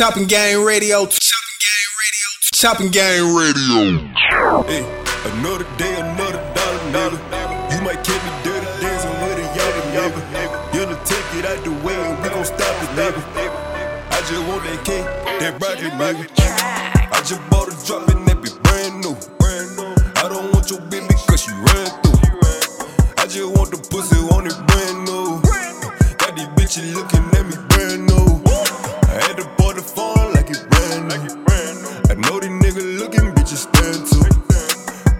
Chopping Game Radio. Chopping Game Radio. Chopping Gang Radio. Hey, another day, another dollar, nigga. You might catch me dirty dancing with a younger nigga. You to take it out the way and we gon' stop it, nigga. I just want that cake, that broccoli, nigga. I just bought a drop and that be brand new. I don't want your baby cause she ran through. I just want the pussy on it brand new. Got these bitches looking at me brand new. I had to bought the phone like it brand new. I know these niggas looking bitches stand too.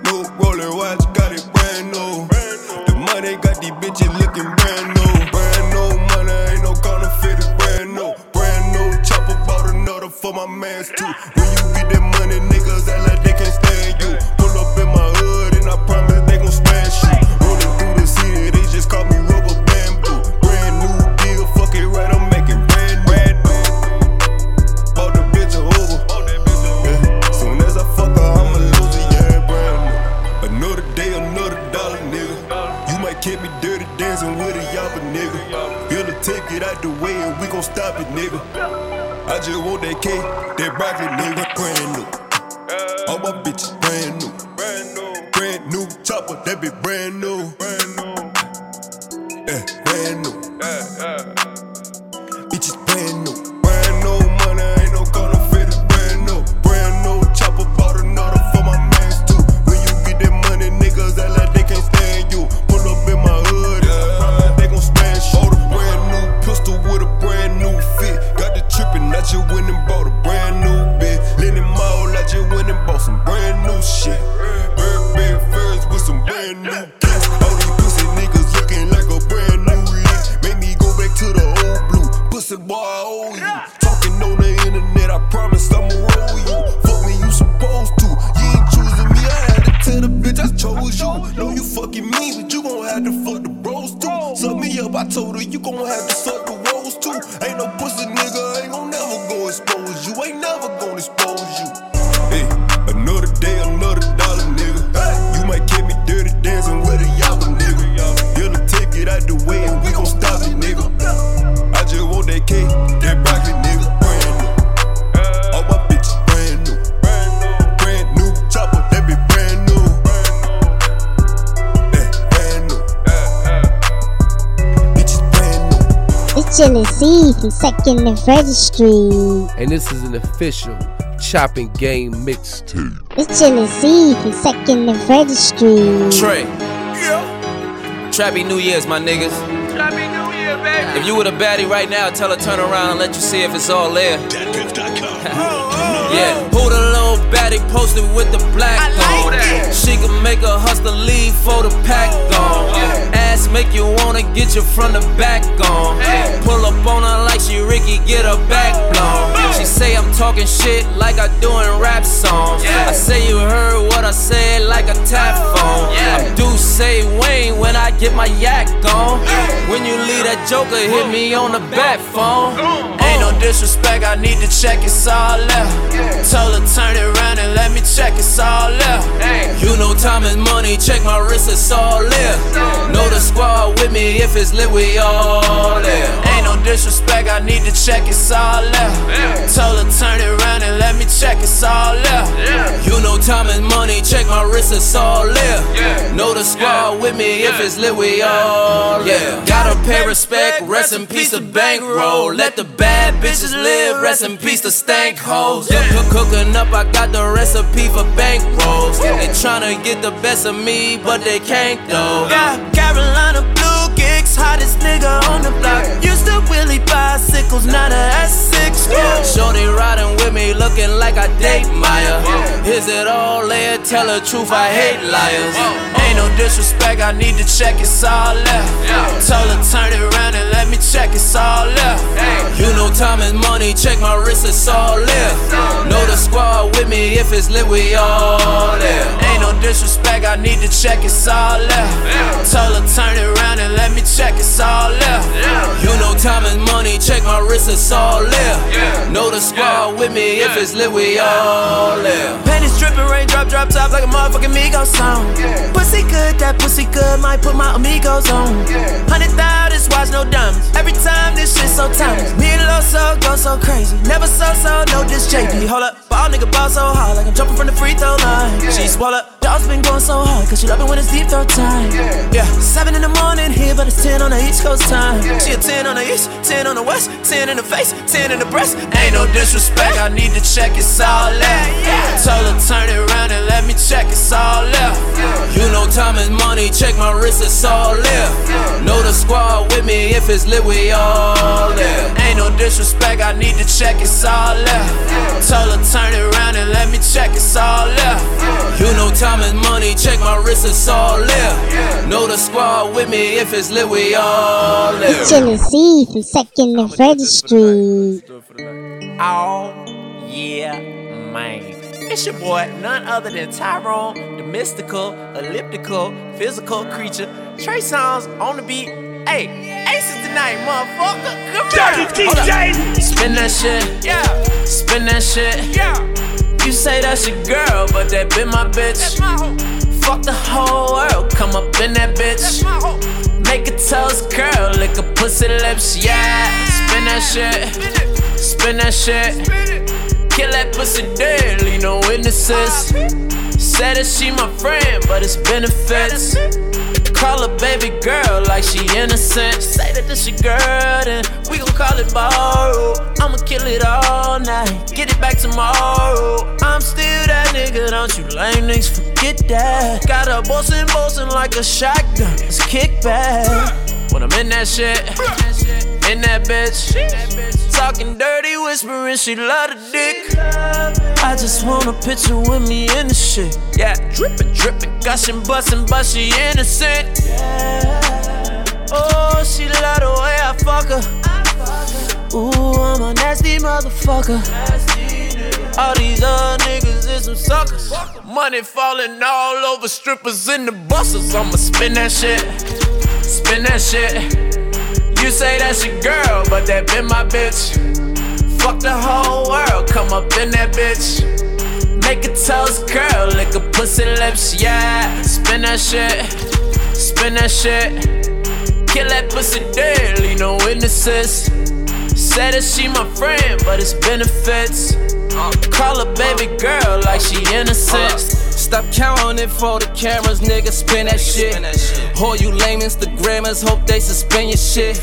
New roller watch got it brand new. The money got these bitches looking brand new. Brand new money ain't no counterfeit, it's brand new. Brand new chopper bought another for my mans too. New. It's Chilly C from Second and Registry. and this is an official chopping game mixtape. It's Chilly C from Second and Registry. Trey. Yeah. Trappy New Year's, my niggas. Trappy New Year, baby. If you were the baddie right now, tell her turn around and let you see if it's all there. yeah, who the little baddie posted with the black on? She can make a hustler leave for the pack gone. Ass make you wanna get you from the back on. Pull up on her like she Ricky, get her back blown. She say I'm talking shit like I doing rap songs. I say you heard what I said like a tap phone. I do say Wayne when I get my yak on. When you leave that joker, hit me on the back phone. Ain't no disrespect, I need to check it's all left. Tell her turn it around and let me check it's all left. You know time is money, check my wrist, it's all left. Know the squad with me, if it's lit, we all there. Ain't no disrespect, I need to check it's all left. Tell her turn it around and let me check it's all left. You know time is money, check my wrist, it's all left. Know the squad with me, if it's lit, we all yeah. Gotta pay respect, rest in peace to bankroll. Let the bad bitches live, rest in peace to stank hoes. Cook, cooking up, I got the recipe for bankrolls. They tryna get the best of me, but they can't though. Carolina Hottest nigga on the block. Used to Willie bicycles, not a S6. Shorty riding with me, looking like I date Maya. Is it all there? Tell the truth, I hate liars. Uh, uh. Ain't no disrespect, I need to check it's all left. Tell her turn it around and let me check it's all left. You know time is money, check my wrist, it's all left. Know the squad with me, if it's lit, we all there. Ain't no disrespect, I need to check it's all left. Tell her turn it around wrist, it's all left. Know the squad with me, if it's lit, we all there. Panties dripping, rain drop, drop top like a motherfucking Migos song. Pussy good, that pussy good, might put my amigos on. Hundred thousand wristwatch, no diamonds. Every time this shit so timeless. Me and Lil So go so crazy. Never so so, no this JP. Hold up, ball nigga ball so hard, like I'm jumping from the free throw line. She swallow, dogs been going so hard, cause she love it when it's deep throw time. Yeah, seven in the morning here, but it's ten on the East Coast time. She a ten on the east, ten on the west, ten in the face, ten in the breast. Ain't no disrespect, I need to check it's all left. Told her turn it around and let me check it's all left. You know time is money, check my wrist, it's all left. Know the squad with me, if it's lit, we all there. Ain't no disrespect, I need to check it's all left. Told her turn it around and let me check it's all left. You know time is money, check my wrist, it's all left. Know the squad with me, if it's lit, we all there. Chilly C from Second and Freddy Street. Oh, yeah, man. It's your boy, none other than Tyrone, the mystical, elliptical, physical creature. Trey Songz on the beat. Hey, Ace is tonight, motherfucker. Come here. Hold. Spin that shit. Yeah. Spin that shit. Yeah. You say that's your girl, but that been my bitch. Fuck the whole world, come up in that bitch. Make a toast curl, lick a pussy lips, yeah. Spin that shit. Spin that shit. Kill that pussy dead, leave no witnesses. Uh, Said that she my friend, but it's benefits. Call her baby girl like she innocent. Say that this your girl, then we gon' call it borrow. I'ma kill it all night, get it back tomorrow. I'm still that nigga, don't you lame niggas forget that. Got a bossing, bossing like a shotgun. It's kick back. When I'm in that shit, in that bitch. Talking dirty, whispering she love the dick. I just want a picture with me in the shit. Yeah, drippin', drippin', gushing, bustin', but she innocent. Yeah. Oh, she love the way I fuck her. Ooh, I'm a nasty motherfucker. All these other niggas is some suckers. Money falling all over strippers in the buses. I'ma spin that shit, spin that shit. You say that's your girl, but that been my bitch. Fuck the whole world, come up in that bitch. Make a toast curl, lick a pussy lips, yeah. Spin that shit, spin that shit. Kill that pussy leave no witnesses. Said that she my friend, but it's benefits. Call her baby girl like she innocent. Stop counting it for the cameras, nigga. Spin that shit. All you lame Instagrammers hope they suspend your shit.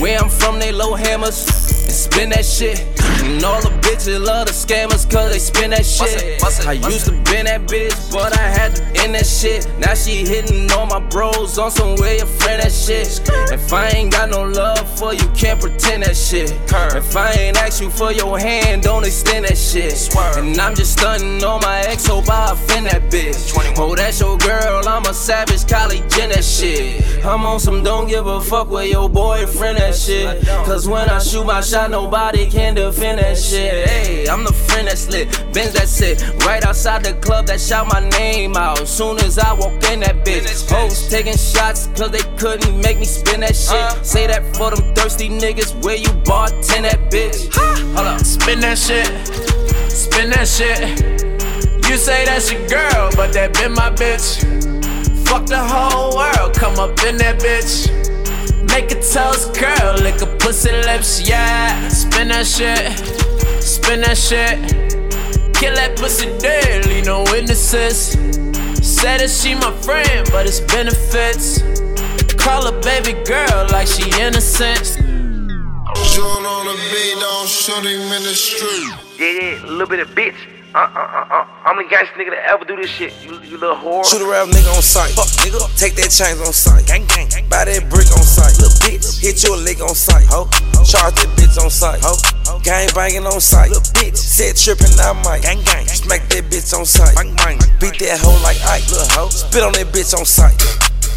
Where I'm from, they low hammers. Spin that shit. And all the bitches love the scammers cause they spin that shit. I used to been that bitch, but I had to end that shit. Now she hitting all my bros on some way, a friend that shit. If I ain't got no love for you, can't pretend that shit. If I ain't ask you for your hand, don't extend that shit. And I'm just stunting on my ex, hope I offend that bitch. Oh, that's your girl, I'm a savage, Kylie Jenner shit. I'm on some don't give a fuck with your boyfriend that shit. Cause when I shoot my shot, nobody can defend that shit. Hey, I'm the friend that's lit, Benz that's it. Right outside the club that shout my name out. Soon as I walk in that bitch. Hoes taking shots cause they couldn't make me spin that shit. Uh-huh. Say that for them thirsty niggas where you bartend that bitch. Hold up. Spin that shit, spin that shit. You say that's your girl, but that been my bitch. Fuck the whole world, come up in that bitch. Make a toes curl, lick a pussy lips, yeah. Spin that shit, spin that shit. Kill that pussy dead, leave no witnesses. Said that she my friend, but it's benefits. Call her baby girl like she innocent. Join on the beat, don't shoot him in the street. Yeah, yeah, a little bit of bitch. Uh. I'm the gangsta nigga that ever do this shit. You, you little whore. Shoot a rap nigga on sight. Fuck nigga. Take that chains on sight. Gang gang. Buy that brick on sight. Little bitch. Hit your lick on sight. Ho. Charge that bitch on sight. Ho. Gang banging on sight. Little bitch. Said tripping I might. Gang gang. Smack that bitch on sight. Bang bang. Beat that hoe like Ike. Little hoe. Spit on that bitch on sight.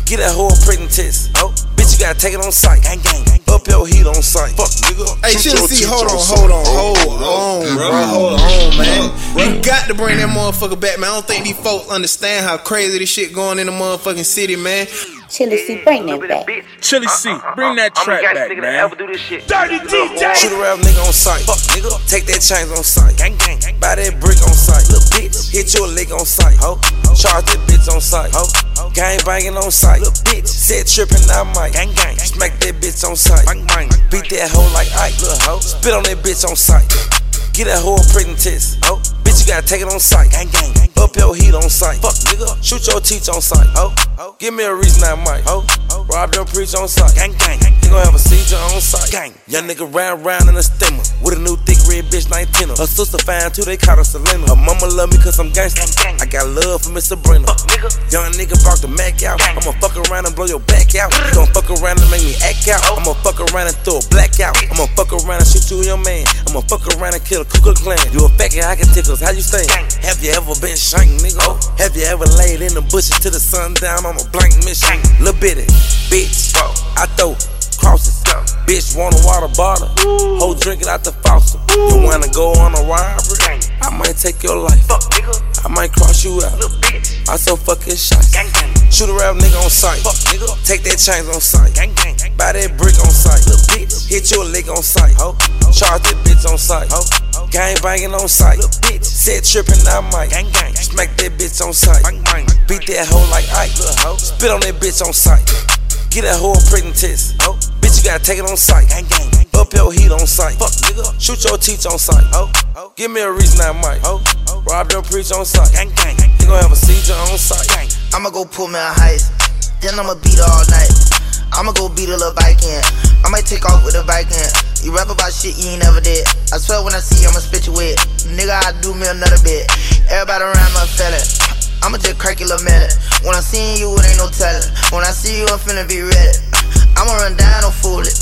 Get that hoe a pregnant test. Ho. Bitch, you gotta take it on sight. Gang gang. Up your heat on sight. Fuck nigga. Hey, Shoot C, hold on, hold on, hold on, bro. Hold on, man. You got to bring that motherfucker back, man. I don't think these folks understand how crazy this shit going in the motherfucking city, man. Chilly C, bring that back. Chilly C, uh, uh, uh, bring that track back, nigga man. ever do this shit. Dirty DJ. Shoot a rap nigga on sight. Fuck nigga. Take that chains on sight. Gang gang. Buy that brick on sight. Little bitch. Hit your lick on sight. Ho. Charge that bitch on sight. Ho. Gang banging on sight. Little bitch. Said tripping I might. Gang gang. Smack that bitch on sight. Bang bang. Beat that hoe like Ike. Little hoe. Spit on that bitch on sight. Get that hoe a pregnant test. Ho. Bitch, you gotta take it on sight. Gang gang. Up your heat on sight. Fuck nigga. Shoot your teeth on sight. Ho. Give me a reason I might. Ho. Rob them preach on sight. Gang gang. You gon' have a seizure on sight. Gang. Young nigga round round in a stemmer. With a new thick red bitch 19 Her sister fine too, they call her Selena. Her mama love me cause I'm gangsta. gang I got love for Miss Sabrina. Young nigga brought the Mac out. I'ma fuck around and blow your back out. You gon' fuck around and make me act out. I'ma fuck around and throw a blackout. I'ma fuck around and shoot you and your man. I'ma fuck around and kill a Ku Klux Klan. You a faggot, I can tickles. How you stand? Have you ever been shanked, nigga? Have you ever laid in the bushes till the sun down on a blank mission? Lil' bitty, bitch. I throw crosses. Bitch want a water bottle. Whole drink it out the faucet. You wanna go on a robbery? I might take your life. Fuck, nigga. I might cross you out. Little bitch. I so fucking shot. Shoot a rap nigga on sight. Fuck, Nigga take that chains on sight. Gang, gang, gang. Buy that brick on sight. Little bitch. Hit your lick on sight. Ho. Charge that bitch on sight. Ho. Gang banging on sight. Little bitch. Said tripping I might. Smack that bitch on sight. Beat that hoe like Ike. Spit on that bitch on sight. Get that hoe a pregnant test. Oh, bitch, you gotta take it on sight. Gang, gang, gang. Up your heat on sight. Fuck, nigga. Shoot your teeth on sight. Oh, oh. Give me a reason I might. Oh, oh. Rob them preach on sight. Gang, gang, gang. You gon' have a seizure on sight. Gang. I'ma go pull me a heist. Then I'ma beat her all night. I'ma go beat a little bike in. I might take off with a bike in. You rap about shit you ain't never did. I swear when I see you, I'ma spit you with. Nigga, I do me another bit. Everybody around my felon. I'ma just crack a little minute. When I see you, it ain't no telling. When I see you, I'm finna be ready. I'ma run down, don't fool it.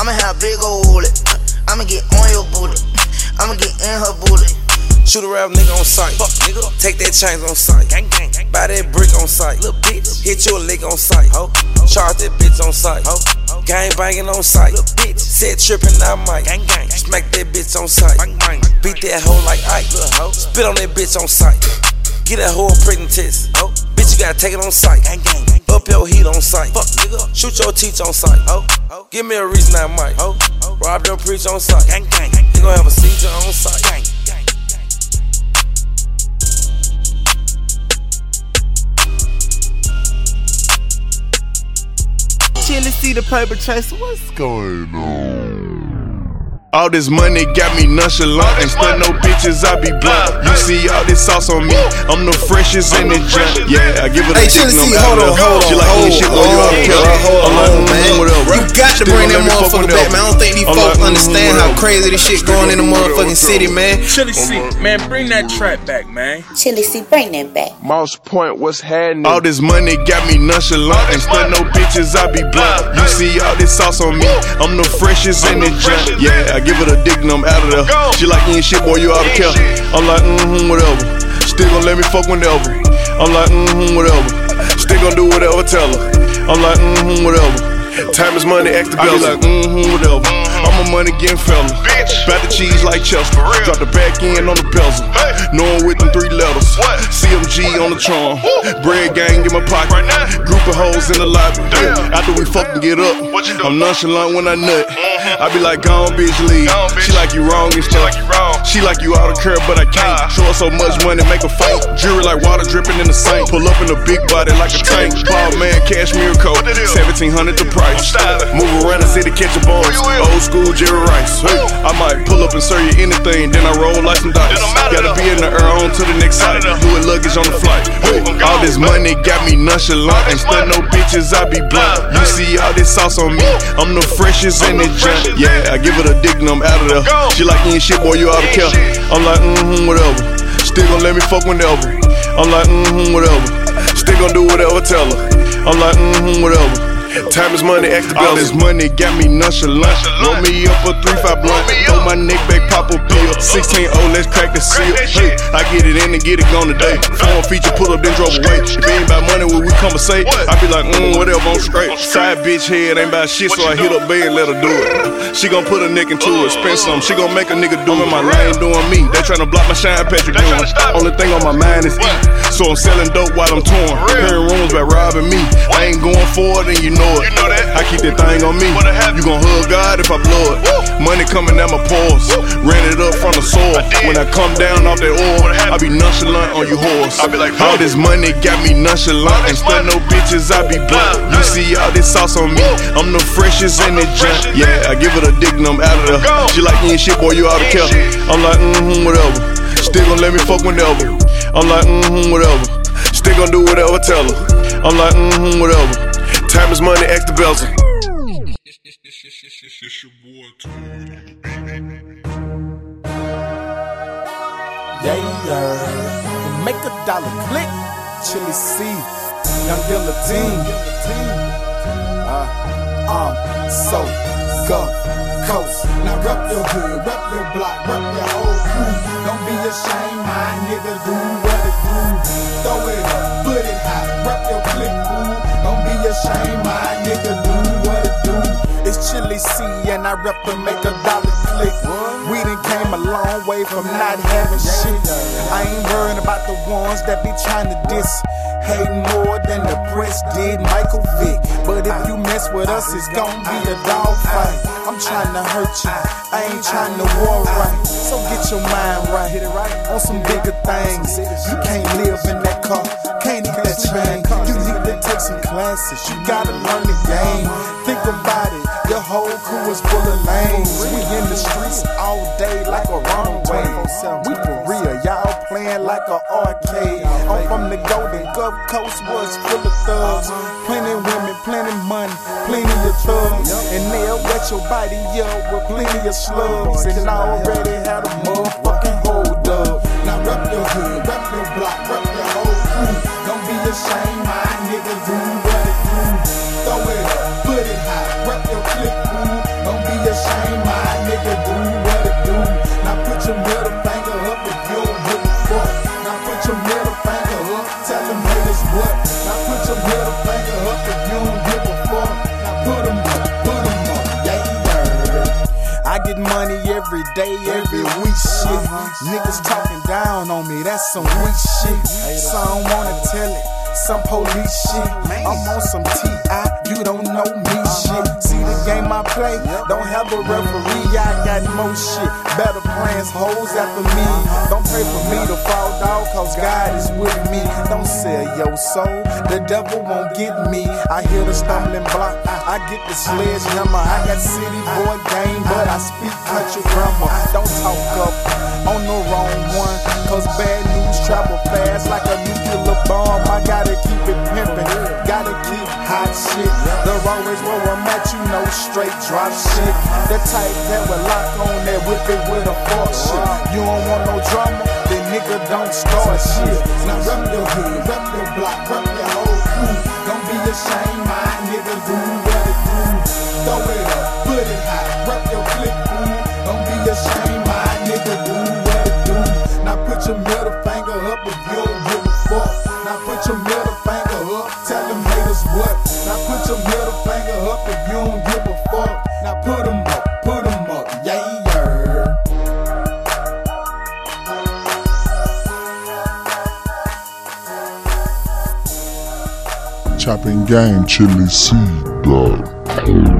I'ma have big old wallet. I'ma get on your booty. I'ma get in her booty. Shoot a rap nigga on sight. Fuck nigga. Take that chains on sight. Gang, gang, gang. Buy that brick on sight. Little bitch. Hit your lick on sight. Ho. Charge that bitch on sight. Ho. Gang banging on sight. Little bitch. Said tripping I might. Gang, gang. Smack that bitch on sight. Bang, bang. Beat that hoe like Ike. Little hoe. Spit on that bitch on sight. Get that hoe a pregnant test. Oh, bitch, you gotta take it on sight. Gang, gang, gang. Up your heat on sight. Fuck, nigga. Shoot your teeth on sight. Oh, oh. Give me a reason I might. Oh, oh. Rob them preach on sight. Gang, gang, gang. You gon' have a seizure on sight. Gang, gang. Chilly C the paper chaser. What's going on? All this money got me nonchalant and stun no bitches, I be blunt. You see all this sauce on me, I'm the freshest in the junk. Yeah, I give it a Hey, dick, Chili no C, matter hold on, what. hold She on, like hold this shit, boy, you on, oughta kill her. hold on, mm, man. You got to bring that let me fuck motherfucker back, man. I don't think these I'm folks mm, understand how crazy this shit going in the gonna do motherfucking whatever, city, man. Chilly C, man, bring that track back, man. Chilly C, bring that back. Moss Point, what's happening? All this money got me nonchalant and stun no bitches, I be blunt. You see all this sauce on me, I'm the freshest in the junk. Yeah, I give it a dick, and I'm out of there. She like eating shit, boy, you oughta care. I'm like, mm-hmm, whatever. Still gon' let me fuck whenever. I'm like, mm-hmm, whatever. Still gon' do whatever, tell her. I'm like, mm-hmm, whatever. Time is money, act the I be like, mm-hmm, whatever. I'm a money getting fella. Bat the cheese like Chester. Drop the back end on the bezel. Knowing with them three letters. CMG on the charm. Bread gang in my pocket. Right now. Group of hoes in the lobby. After we fucking get up, I'm nonchalant when I nut. I be like, gone, bitch, leave. She like you wrong and stuff. She like you out of curve, but I can't. Show her so much money, make her faint. Jewelry like water dripping in the sink. Pull up in a big body like a tank. Paul man, cashmere coat. 1700 the price. Move around the city, catch a bones. Old school Jerry Rice. Hey, I might pull up and serve you anything, then I roll like some dice. Gotta be in the air on to the next site. Doing luggage on the flight. Hey, all this money got me nonchalant and stun no bitches, I be blunt. You see all this sauce on me, I'm the freshest in the junk. Yeah, I give it a dick and I'm out of there. She like eating shit, boy, you oughta care. I'm like, mm-hmm, whatever. Still gon' let me fuck whenever. I'm like, mm-hmm, whatever. Still gon' do whatever, tell her. I'm like, mm-hmm, whatever. Time is money, act All this money got me nonchalant. Roll me up a 3-5 blunt. Throw my neck back, pop a pill. 16 oh, let's crack the seal. Hey, I get it in and get it gone today. Phone feature, pull up, then drove away. If ain't about money, when we conversate, I be like, mm, whatever, I'm straight. Side bitch head ain't about shit, so I hit up Bay and let her do it. She gon' put a neck into it, spend some. She gon' make a nigga do it. My lane doing me. They tryna block my shine, Patrick doing. Only thing on my mind is eat. So I'm selling dope while I'm torn. Hearing rumors about robbing me. I ain't going for it, and you know it. I keep that thing on me. You gon' hug God if I blow it. Money coming out my pores. Ran it up from the soil. When I come down off that oil, I be nonchalant on you horse. I be like, all this money got me nonchalant. Instead no bitches, I be blunt. You see all this sauce on me. I'm the freshest in the junk. Yeah, I give it a dick and I'm out of there. She like, you ain't shit, boy, you out of care. I'm like, mm-hmm, whatever. Still gon' let me fuck whenever. I'm like, mm-hmm, whatever. Still gon' do whatever, tell her. I'm like, mm-hmm, whatever. Time is money, act the bells. Yeah, yeah. Make a dollar click. Chilly C. Young guillotine. Uh, um, so, go, coast. Now rep your hood, rep your block, rep your whole crew. Don't be ashamed, my nigga, do what it do. Throw it up, put it high, rep your click, fool. Be my nigga, do what it do. It's Chilly C and I rep to make a dollar click. We done came a long way from not having shit. I ain't worrying about the ones that be trying to diss. Hating more than the press did Michael Vick. But if you mess with us, it's gonna be a dog fight. I'm trying to hurt you, I ain't trying to war right. So get your mind right on some bigger things. You can't live in that car, can't eat that train. Some classes, you gotta learn the game. Think about it, your whole crew is full of lanes. We in the streets all day like a runaway. We for real, y'all playing like a arcade. I'm from the Golden Gulf Coast, was full of thugs. Plenty women, plenty money, plenty of thugs. And they'll wet your body up with plenty of slugs. And I already had a motherfucking hold up. Now rep your hood, my nigga, do what it do. Throw it up, put it high, rep your click, fool. Don't be ashamed, my nigga, do what it do. Now put your middle finger up if you don't give a fuck. Now put your middle finger up, tell them haters what. Now put your middle finger up if you don't give a fuck. Now put 'em up, put 'em up, yeah, yeah. I get money every day, every week, shit. Uh-huh. Niggas talking down on me, that's some weak shit. So I don't wanna tell it, some police shit. I'm on some T.I., you don't know me shit. See the game I play, don't have a referee, I got more shit. Better plans, hoes after me. Don't pray for me to fall down, cause God is with me. Don't sell your soul, the devil won't get me. I hear the stumbling block, I get the sledgehammer. I got city boy game, but I speak country grammar. Don't talk up on the wrong one, cause bad news travel fast like a nuclear bomb. I gotta keep it pimpin', gotta keep hot shit. The always where I'm at, you know, straight drop shit. The type that will lock on that whip it with a fork shit. You don't want no drama, then nigga don't start shit. Now rep your hood, rep your block, rep your whole crew. Don't be ashamed, my nigga, do what it do. Throw it up, put it high, rep your click, your middle finger up if you don't give a fuck. Now put your middle finger up, tell them haters what. Now put your middle finger up if you don't give a fuck. Now put 'em up, put 'em up, yeah. Chopping game, chili seed dog.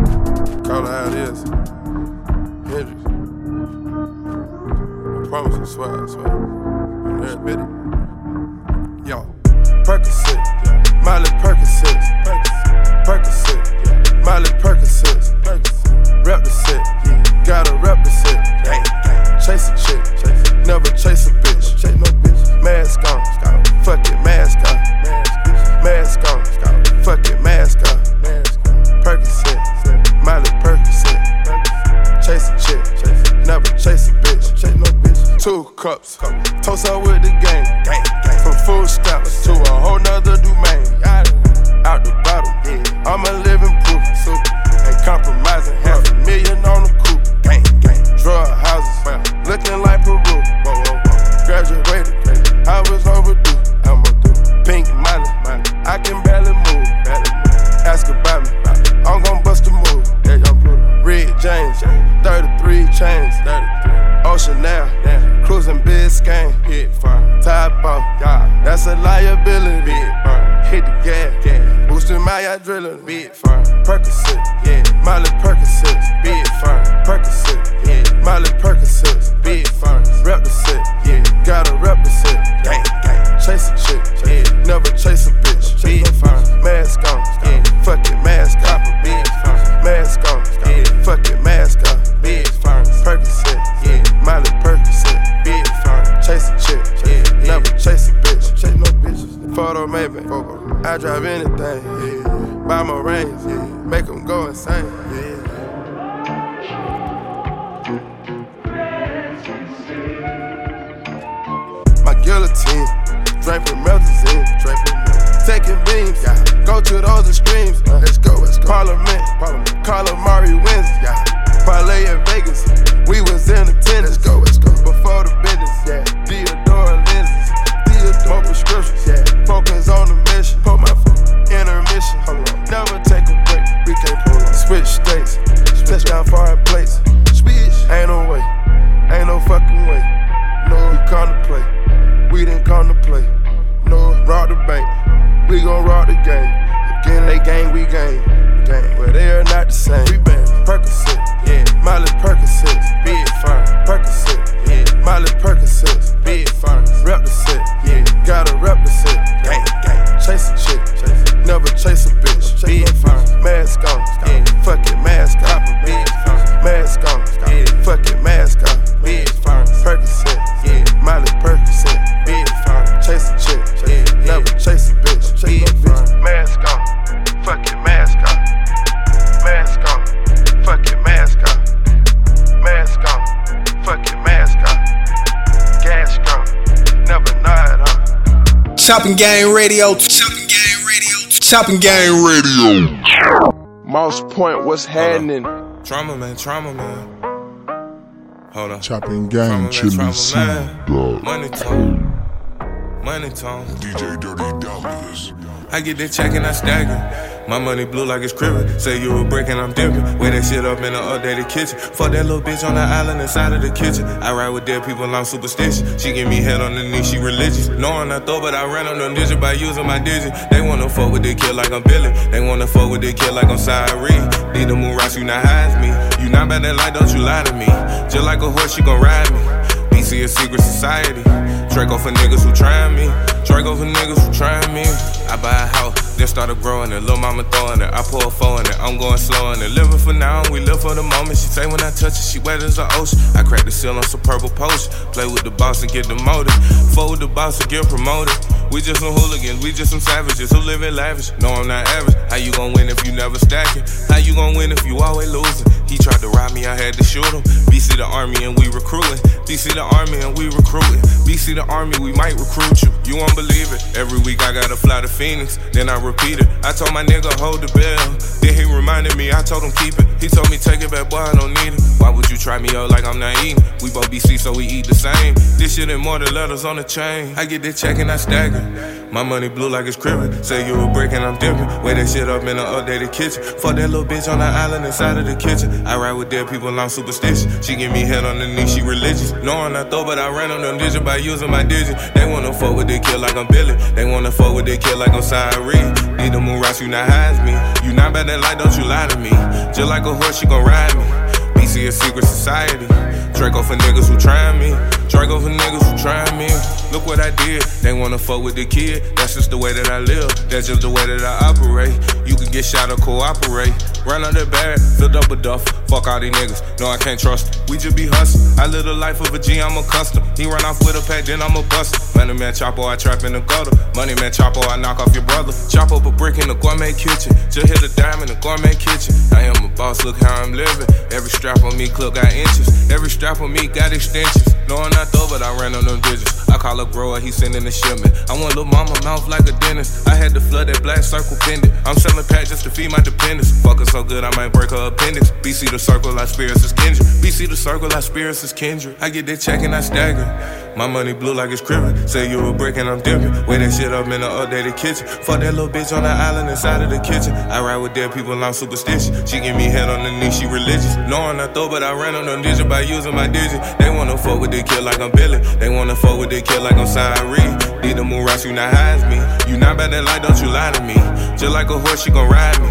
Chopping Game Radio. Chopping Game Radio. Chopping Game Radio. Moss Point, what's happening? Trauma man, trauma man. Hold on. Chopping Gang, Chilly C. Money tone. Money tone. DJ Dirty Dollars. I get that check and I stagger. My money blue like it's cribbing. Say you a brick and I'm dipping. Wear that shit up in the updated kitchen. Fuck that little bitch on the island inside of the kitchen. I ride with dead people, I'm superstitious. She give me head on the knee, she religious. Knowing I throw, but I ran on them digit by using my digit. They wanna fuck with the kid like I'm Billy. They wanna fuck with the kid like I'm Cyree. Need the moon rocks, you not hides me. You not bad that light, don't you lie to me. Just like a horse, you gon' ride me. BC a secret society. Draco for niggas who tryin' me. Draco for niggas who tryin' me. I buy a house, then started growing it. little mama throwing it. I pour a four in it. I'm going slow in it. Living for now, we live for the moment. She say when I touch it, she wet as an ocean. I crack the seal on some purple potion. Play with the boss and get demoted. With the boss and get promoted. We just some hooligans, we just some savages who live in lavish. No, I'm not average. How you gon' win if you never stack it? How you gon' win if you always losing? He tried to rob me, I had to shoot him. BC the army and we recruiting. BC the army and we recruiting. BC the army, we might recruit you. You won't believe it. Every week I gotta fly to Phoenix, then I repeat it. I told my nigga hold the bell. Then he reminded me, I told him keep it. He told me take it back, boy, I don't need it. Why would you try me out like I'm not eating? We both BC, so we eat the same. This shit ain't more than letters on the chain. I get that check and I stagger. My money blue like it's cribbing. Say you a brick and I'm dipping. Weigh that shit up in an updated kitchen. Fuck that little bitch on the island inside of the kitchen. I ride with dead people, I'm superstitious. She give me head on the knee, she religious. Knowing I throw, but I ran on them digit by using my digit. They wanna fuck with the kid like I'm Billy. They wanna fuck with the kid like I'm Cyree. Need the moon rocks, you not hides me. You not bad that light, don't you lie to me. Just like a horse, you gon' ride me. BC a secret society. Draco for niggas who tryin' me. Draco for niggas who tryin' me. Look what I did. They wanna fuck with the kid. That's just the way that I live. That's just the way that I operate. You can get shot or cooperate. Run out the bag, filled up a duff. Fuck all these niggas. No, I can't trust. We just be hustling. I live the life of a G, I'm accustomed. He run off with a pack, then I'm a bust. Money man Chapo, I trap in the gutter. Money man Chapo, I knock off your brother. Chop up a brick in the gourmet kitchen. Just hit a dime in the gourmet kitchen. I am a boss, look how I'm living. Every strap on me, clip got inches. Every strap on me got extensions. Knowing I throw, but I ran on them digits. I call a grower, he sending the shipment. I want little mama mouth like a dentist. I had to flood that black circle pendant. I'm selling packs just to feed my dependents. Fuck her so good, I might break her appendix. BC the circle, I spirits is Kendrick. BC the circle, I spirits is Kendrick. I get that check and I stagger. My money blue like it's cribbing. Say you a brick and I'm dipping. Weigh that shit up in the updated kitchen. Fuck that little bitch on the island inside of the kitchen. I ride with dead people, I'm superstitious. She give me head on the knee, she religious. Knowing I throw, but I ran on them digits by using my digit. They wanna fuck with the kid like I'm Billy. They wanna fuck with the kid like I'm Cyree. Need to move around, you not hide me. You not bad that light, don't you lie to me. Just like a horse, she gon' ride me.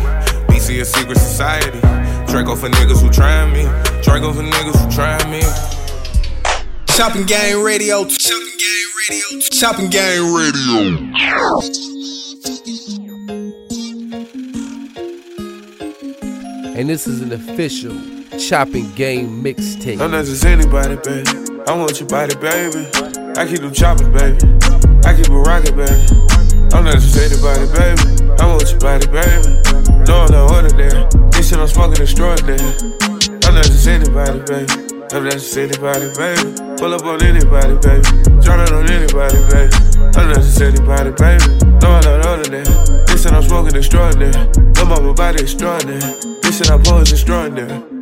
BC a secret society. Draco for niggas who try me. Draco for niggas who try me. Chopping Game Radio. Chopping Game Radio. Chopping Game Radio. And this is an official chopping game mixtape. I'm not just anybody, baby. I want your body, baby. I keep them chopping, baby. I keep it rocking, baby. I'm not just anybody, baby. I want your body, baby. No, I'm not ordinary. This shit I'm smoking extraordinary. I'm not just anybody, baby. I'm not just anybody, baby. Pull up on anybody, baby. Drown on anybody, baby. I'm not just anybody, baby. No, I'm not ordinary. This shit I'm smoking extraordinary. No, my body extraordinary. This shit I pose extraordinary.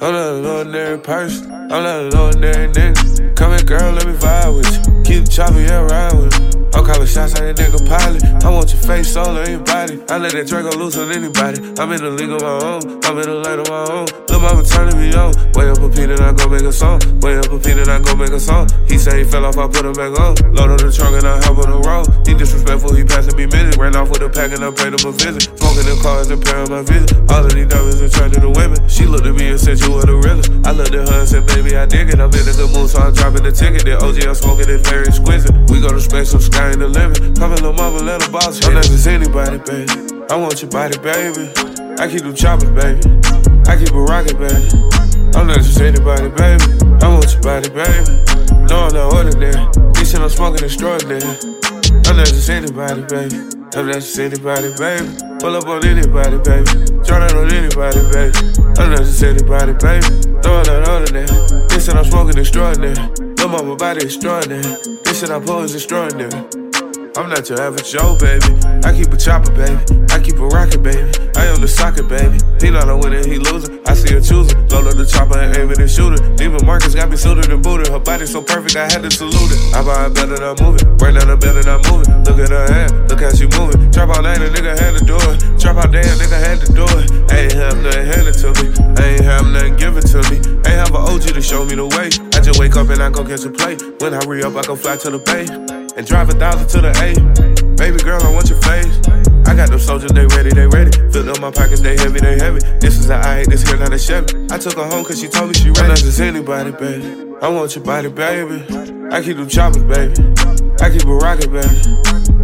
I'm not an ordinary person. I'm not an ordinary nigga. Come here, girl, let me vibe with you. Keep chopping, yeah, ride with me. I'm calling shots at that nigga pilot. I want your face, soul, and your body. I let that Draco loose on anybody. I'm in the league of my own. I'm in the lane of my own. Lil' mama turning me on. Way up a P, then I go make a song. Way up a P, then I go make a song. He say he fell off, I put him back on. Load on the trunk and I hop on the road. He disrespectful, he passing me minutes. Ran off with a pack and I paid him a visit. Smoking the cars and paying my visit. All of these diamonds attracted to women. She looked at me and said you were the realest. I looked at her and said, baby, I dig it. I'm in a good mood, so I'm dropping the ticket. That OG I'm smoking is very exquisite. We go to space, I'm skying the limit. Come little mama, her boss. I'm not just anybody, baby. I want your body, baby. I keep them chopping, baby. I keep it rocking, baby. I'm not just anybody, baby. I want your body, baby. No, I'm not ordinary. This shit I'm smoking extraordinary. I'm not just anybody, baby. I'm not just anybody, baby. Pull up on anybody, baby. Drown it on anybody, baby. I'm not just anybody, baby. I'm not ordinary. This shit I'm smoking extraordinary. No, my body extraordinary. This shit I pose extraordinary. I'm not your average Joe, baby. I keep a chopper, baby. I keep a rocket, baby. I am the soccer, baby. He not a winner, he losing. I see her choosing. Load up the chopper and aim it and shoot it. Marcus got me suited and booted. Her body so perfect, I had to salute it. I buy a better than I'm moving. Right now, the bed and I'm moving. Look at her hand, look how she moving. Trap out night, a nigga had to do it. Trap out day, a nigga had to do it. I ain't have nothing handed to me. I ain't have nothing given to me. Ain't have an OG to show me the way. Just wake up and I go catch a play. When I re up, I go fly to the bay and drive a thousand to the A. Baby girl, I want your face. I got them soldiers, they ready, they ready. Fill up my pockets, they heavy, they heavy. This is a I, this here not a Chevy. I took her home cause she told me she ready. I'm not just anybody, baby. I want your body, baby. I keep them choppers, baby. I keep it rocket, baby.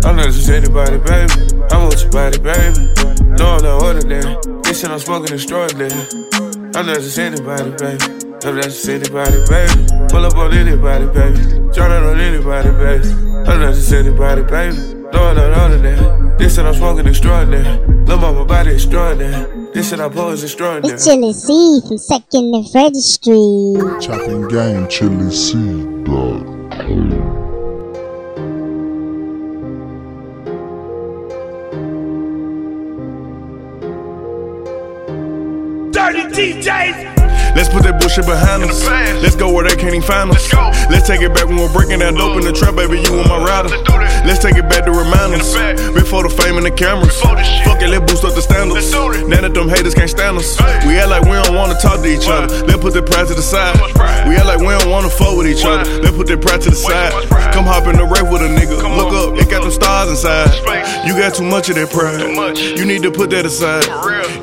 I'm not just anybody, baby. I want your body, baby. No, I'm not ordinary. This shit I'm smoking extraordinary. I'm not just anybody, baby. I'm not just anybody, baby. Pull up on anybody, baby. Drown it on anybody, baby. I'm not just anybody, baby. No, I'm not ordinary. This shit I'm smoking extraordinary. Lil' mama body extraordinary. This shit I pose extraordinary. It's Chilly C from Second and Freddie Street. Chopping Gang, Chilly C, dog. Dirty DJs. Let's put that bullshit behind us. Let's go where they can't even find us. Let's take it back when we're breaking that dope in the trap, baby. You and my rider. Let's take it back to remind us. Before the fame and the cameras. Fuck it, let's boost up the standards. Now that them haters can't stand us. We act like we don't wanna talk to each other. Let's put that pride to the side. We act like we don't wanna fuck with each other. Let's put that pride to the side. Come hop in the rave with a nigga. Look up, it got them stars inside. You got too much of that pride. You need to put that aside.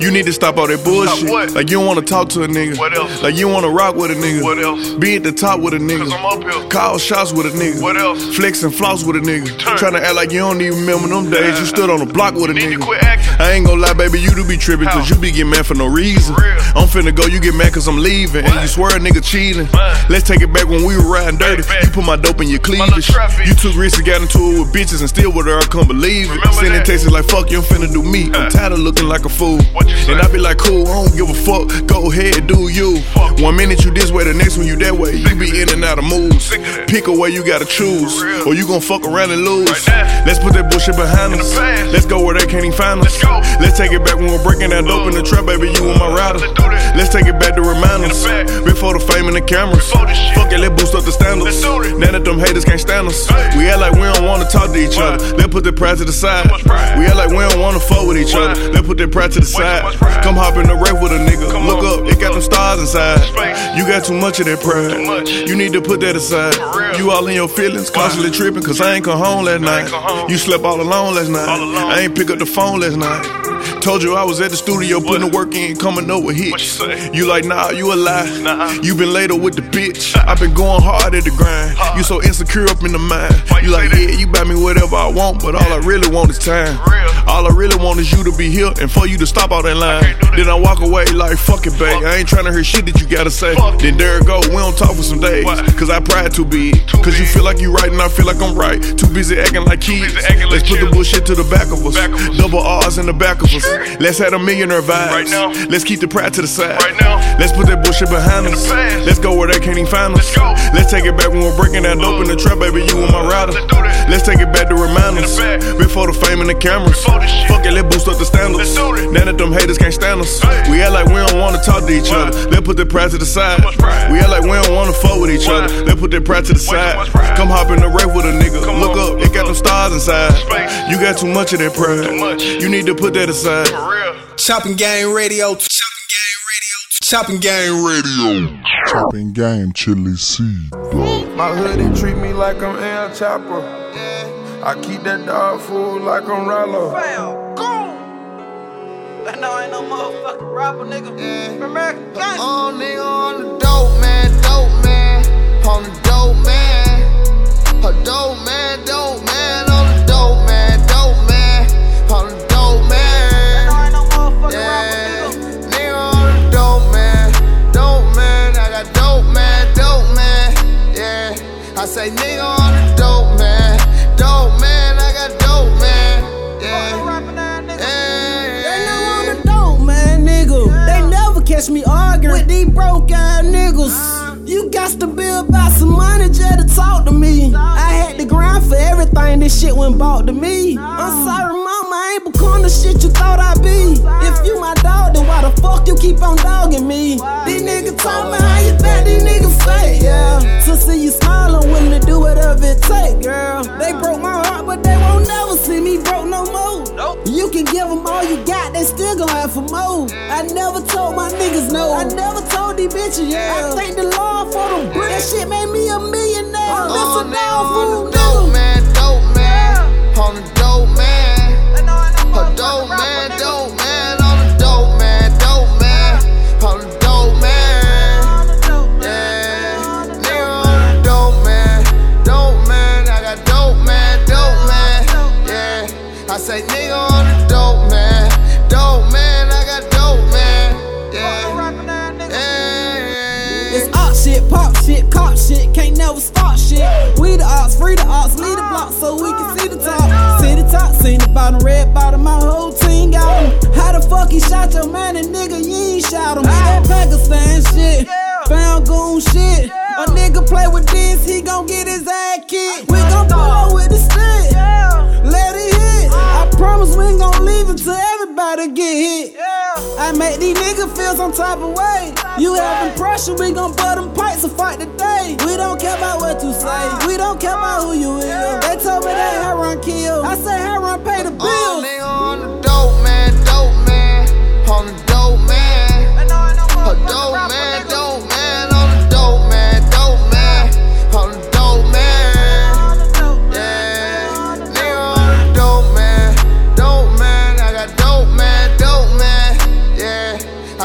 You need to stop all that bullshit. Like you don't wanna talk to a nigga. Like you wanna rock with a nigga. What else? Be at the top with a nigga. Cause I'm up here. Call shots with a nigga. What else? Flex and floss with a nigga. Tryna act like you don't even remember them days. You stood on the block with a Need to nigga. quit acting. I ain't gonna lie, baby, you do be tripping, cause you be getting mad for no reason. I'm finna go, you get mad cause I'm leaving. And you swear a nigga cheating. Let's take it back when we were riding dirty. You put my dope in your cleavage. You took risks and got into it with bitches and still with her, I can't believe it. Sending texts like, fuck you, I'm finna do me. I'm tired of looking like a fool. And I be like, cool, I don't give a fuck. Go ahead, do you. One minute you this way, the next one you that way. You be in and out of moods. Pick a way you gotta choose. Or you gon' fuck around and lose. Let's put that bullshit behind us. Let's go where they can't even find us. Let's take it back when we're breaking that dope in the trap, baby. You and my rider. Let's take it back to remind us. Before the fame and the cameras. Fuck it, let's boost up the standards. Now that them haters can't stand us. We act like we don't wanna talk to each other. Let's put the pride to the side. We act like we don't wanna fuck with each other. Let's put that pride to the side. Come hop in the race with a nigga. Look up, it got them stars inside. You got too much of that pride. You need to put that aside. You all in your feelings, constantly tripping, cause I ain't come home last night. You slept all alone last night. I ain't pick up the phone last night. Yeah. Told you I was at the studio putting the work in, coming up with hits. You like, nah, you a lie. You been later with the bitch. I been going hard at the grind. You so insecure up in the mind. You like, yeah, you buy me whatever I want, but all I really want is time. All I really want is you to be here and for you to stop all that line. Then I walk away like, fuck it, babe. I ain't trying to hear shit that you gotta say. Then there it go, we don't talk for some days. Cause I pride too big. Cause you feel like you right and I feel like I'm right. Too busy acting like kids. Let's put the bullshit to the back of us. Double R's in the back of us. Let's have a millionaire vibes. Let's keep the pride to the side. Right now. Let's put that bullshit behind us. Let's go where they can't even find us. Let's take it back when we're breaking that dope in the trap, baby. You and my rider. Let's take it back to remind us. Before the fame and the cameras. Fuck it, let's boost up the standards. Now that them haters can't stand us. We act like we don't wanna talk to each other. Let's put that pride to the side. We act like we don't wanna fuck with each other. Let's put that pride to the side. Come hop in the race with a nigga. Look up, it got them stars inside. You got too much of that pride. You need to put that aside. Chopping Game Radio. Chopping Game Radio. Chopping game, radio Chopping game Chilly C. Dog. My hoodie treat me like I'm El Chapo. I keep that dog food like I'm Ralo. I know I ain't no motherfucking rapper, nigga. Yeah. American gangster. Oh, nigga on the dope, man, dope, man. On the dope, man. A dope, man, dope, man. Say, nigga on the dope, man. Dope, man. I got dope, man. Yeah. They know I'm the dope, man, nigga. They never catch me arguing with these broke ass niggas. Uh-huh. You got to be about some money just to talk to me. I had to grind for everything this shit went bought to me. I'm sorry, mama, I ain't become the shit you thought I'd be. If you my dog, then why the fuck you keep on dogging me? These niggas talk me how you think these niggas fake, yeah. To see you smile, I'm willing to do whatever it take, girl. They broke my heart, but they won't never see me broke no more. You can give them all you got, they still gon' have for more. I never told my niggas no. I never told these bitches, yeah. I thank the Lord for them bricks. That shit made me a millionaire. Oh, That's a nigga dog on food, the dope, man, A dope, man, dope, man. On the dope, man, dope, man. On the dope, man. Yeah. Nigga on the dope, man. Dope, man. I got dope, man, dope, man. Yeah. I say, nigga on the dope, man. Dope, man. I got dope, man. Yeah. It's op shit, pop shit, cop shit, can't never stop shit. We the ops, free the ops, lead the block so we can see the top. See the top, seen the bottom, red shot your man and nigga, you ain't shot him. That Pakistan shit, found goon shit. A nigga play with this, he gon' get his ass kicked. We gon' pull up with the stick, let it hit. Uh. I promise we ain't gon' leave until everybody get hit. I make these niggas feel some type of way. You having pressure, we gon' butt them pipes and fight today. We don't care about what you say, uh. we don't care about who you is. They told me that Heron kill. I say Heron pay the bills. Oh, nigga on the dope,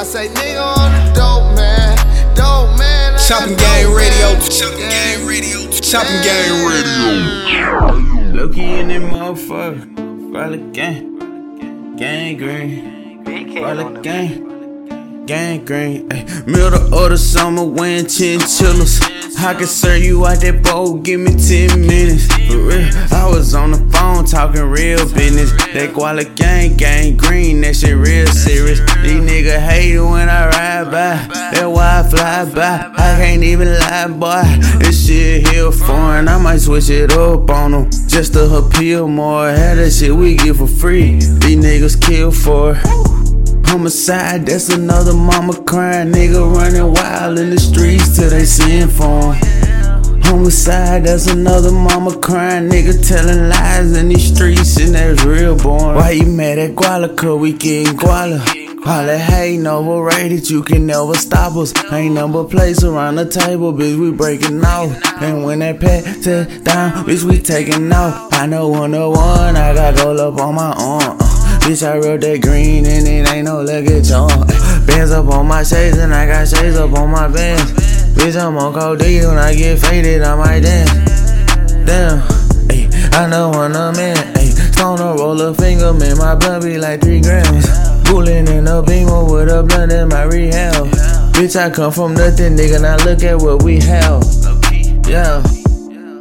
say, nigga on the dope, man. Dope, man. Chopping dope, Game man. Radio. Chopping Game Radio. Chopping Game Radio. Loki in that motherfucker. Probably gang. Gang green. Roll the gang. Gang green. Ay. Middle of the summer wearing chinchillas. I can serve you out that bowl, give me 10 minutes. For real, I was on the phone talking real business. That Gwala gang, gang green, that shit real serious. These niggas hate when I ride by. That's why I fly by. I can't even lie, boy. This shit here foreign, I might switch it up on them. Just to appeal more. Had that shit we get for free. These niggas kill for it. Homicide, that's another mama crying. Nigga running wild in the streets till they send for him. Homicide, that's another mama crying. Nigga telling lies in these streets and that's real boring. Why you mad at Guala? Cause we getting Guala. That hating overrated, you can never stop us. Ain't number place around the table, bitch, we breaking off. And when that pat set down, bitch, we taking off. I know one to one, I got gold up on my arm. Bitch, I wrote that green and it ain't no luggage on. Bands up on my shades and I got shades up on my bands. Bitch, I'm on codeine when I get faded, I might dance. Damn, ayy, I know when I'm in, ayy. Stone a roll a finger, man, my blood be like three grams. Bullin' in a beamer with a blunt in my rehab. Bitch, I come from nothing, nigga, now look at what we have. Yeah.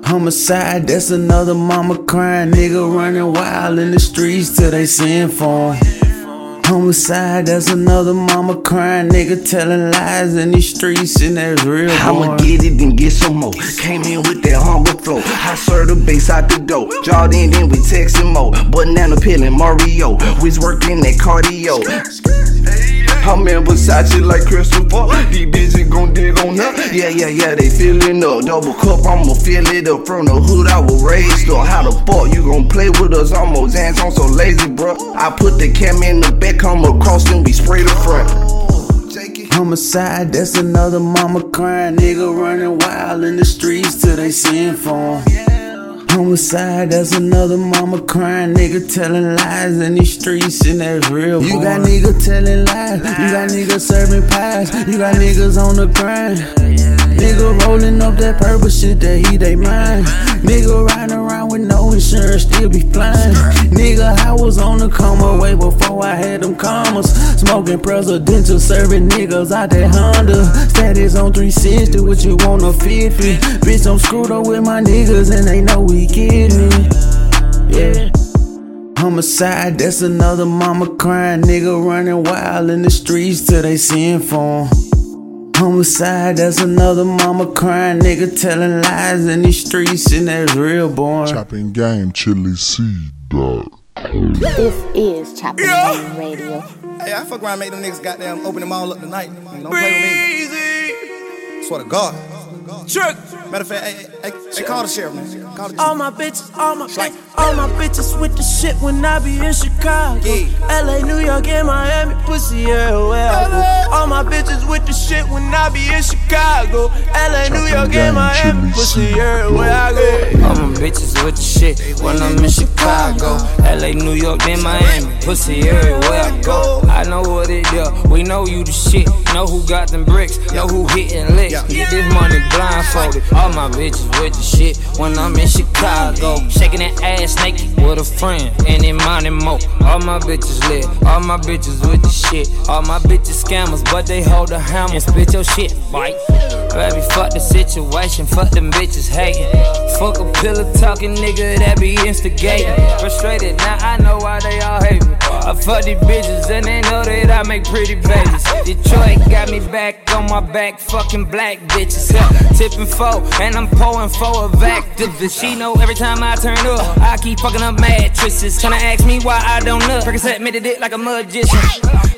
Homicide, that's another mama crying. Nigga running wild in the streets till they send for him. Homicide, that's another mama crying. Nigga telling lies in these streets and that's real. I'ma get it and get some more. Came in with that humble flow. I serve the bass out the door. Jawed in, then we texting more. Banana peeling Mario. We's working that cardio. I'm in Versace like crystal Christopher. These bitches gon' dig on up. Yeah, yeah, yeah, they feelin' up. Double cup, I'ma fill it up. From the hood, I was raised up. How the fuck you gon' play with us? I'm Mozans, hands on so lazy, bruh. I put the cam in the back, come across, and we spray the front. Homicide, that's another mama crying. Nigga running wild in the streets till they send for him. Homicide, that's another mama crying. Nigga telling lies in these streets and that's real. You got niggas telling lies. You got niggas serving pies. You got niggas on the grind. Nigga rolling up that purple shit that he they mind. Nigga riding around with no insurance, still be flying. Nigga, I was on the come away before I had them commas. Smoking presidential, serving niggas out that Honda. Status on 360, what you want a 50? Bitch, I'm screwed up with my niggas and they know we kidding. Yeah. Homicide, that's another mama crying. Nigga running wild in the streets till they send for him. Homicide, that's another mama crying. Nigga telling lies in these streets and that's real boring. Chopping game, Chilly C, dog. This is Chopping Game Radio. Hey, I fuck around and make them niggas goddamn open them all up tonight. Don't play with me. Swear to God. Trick. Matter of fact, hey, hey, hey, hey call the sheriff, man. Call the All my bitches, all my like, all my bitches with the shit when I be in Chicago. LA, New York, and Miami, pussy everywhere I go. All my bitches with the shit when I be in Chicago. LA, New York, and Miami, pussy everywhere I go. All my bitches with the shit when I'm in Chicago. LA, New York, then Miami. Pussy everywhere I go. I know what it it is. We know you the shit. Know who got them bricks. Know who hitting licks. Get this money blind blindfolded. All my bitches with the shit when I'm in Chicago. Shaking that ass naked with a friend. And in money mo. All my bitches lit. All my bitches with the shit. All my bitches scammers, but they hold a hammer and spit your shit, boy. Baby, fuck the situation. Fuck them bitches hating. Fuck a pillow talking nigga that be instigating. Frustrated, now I know why they all hate me. I fuck these bitches and they know that I make pretty babies. Detroit got me back on my back, fucking black bitches. Yeah, and I'm pouring four of activists. She know every time I turn up, I keep fucking up mattresses. Tryna ask me why I don't look. Percocet made it like a magician.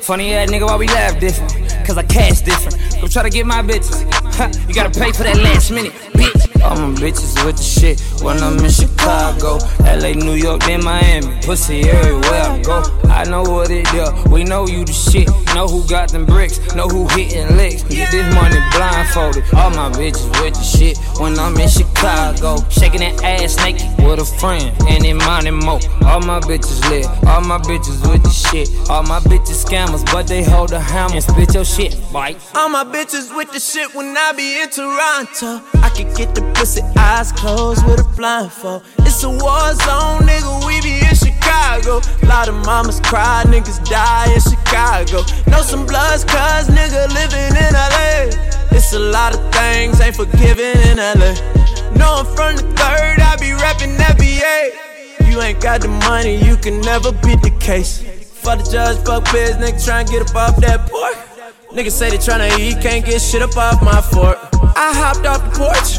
Funny ass nigga, why we laugh different? Cause I cash different. Go try to get my bitches. Ha, you gotta pay for that last minute, bitch. All my bitches with the shit when I'm in Chicago, LA, New York, then Miami. Pussy everywhere I go. I know what it is. We know you the shit. Know who got them bricks. Know who hitting licks. Get this money blindfolded. All my bitches with the shit when I'm in Chicago. Shaking that ass naked with a friend. And in money mo. All my bitches lit. All my bitches with the shit. All my bitches scammers, but they hold a hammer and spit your shit, bite. All my bitches with the shit when I be in Toronto. I can get the pussy eyes closed with a blindfold. It's a war zone, nigga. We be in Chicago. Chicago. Lot of mamas cry, niggas die in Chicago. Know some bloods, cuz nigga living in LA. It's a lot of things ain't forgiven in LA. Know I'm from the third, I be rapping NBA. You ain't got the money, you can never beat the case. Fuck the judge, fuck biz, nigga try and get up off that porch. Niggas say they tryna eat, can't get shit up off my fork. I hopped off the porch,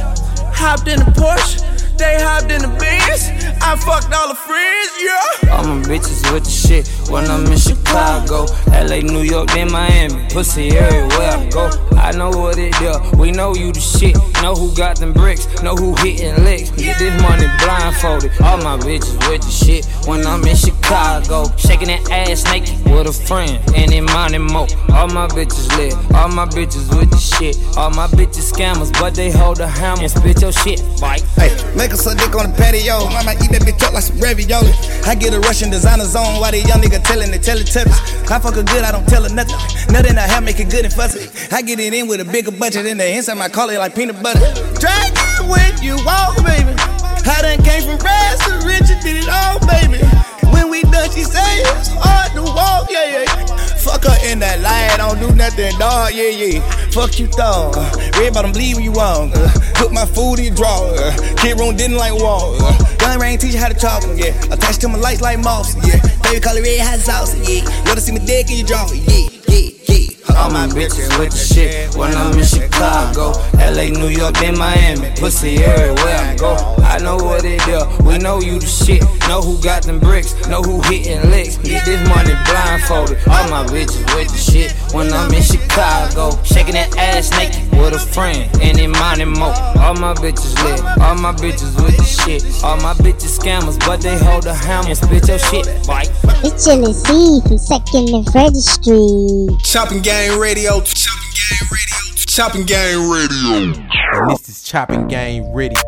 hopped in the Porsche. They hopped in the Benz. I fucked all the friends, yeah. All my bitches with the shit when I'm in Chicago. LA, New York, then Miami. Pussy everywhere I go. I know what it do. We know you the shit. Know who got them bricks. Know who hitting licks. Get this money blindfolded. All my bitches with the shit when I'm in Chicago. Shaking that ass naked with a friend. And in money mo. All my bitches lit. All my bitches with the shit. All my bitches scammers, but they hold a hammer and spit your shit. Bite. Hey, make us a dick on the patio. I might eat that bitch up like some ravioli. I get a Russian designer zone while they young nigga telling the Teletubbies. I fuck her good, I don't tell her nothing. Nothing I have make it good and fuzzy. I get it in with a bigger budget than the inside my call it like peanut butter. Drag it when you walk, baby. I done came from rags to riches, did it all, baby. When we done, she say it's hard to walk, yeah, yeah. Fuck her in that light, don't do nothing, dog, yeah, yeah. Fuck you, thong. Red bottom, believe what you want. Uh, put my food in your drawer. Uh, kid room didn't like wall. Uh, gun rain teach you how to talk, yeah. Attached to my lights like moss, yeah. Baby call it red hot sauce, yeah. Wanna see me dick in your drawer, yeah, yeah, yeah. All my bitches with the shit when I'm in Chicago. LA, New York, then Miami. Pussy everywhere I go. I know what it do. We know you the shit. Know who got them bricks. Know who hitting licks. Get this money blindfolded. All my bitches with the shit when I'm in Chicago. Shaking that ass naked with a friend. And in money mo. All my bitches lit. All my bitches with the shit. All my bitches scammers, but they hold a hammer spit your shit. Bite. It's Chilly C from Second and Freddie Street. Chopping Game Radio. Chopping Game Radio. Chopping Game Radio. And this is Chopping Game Radio.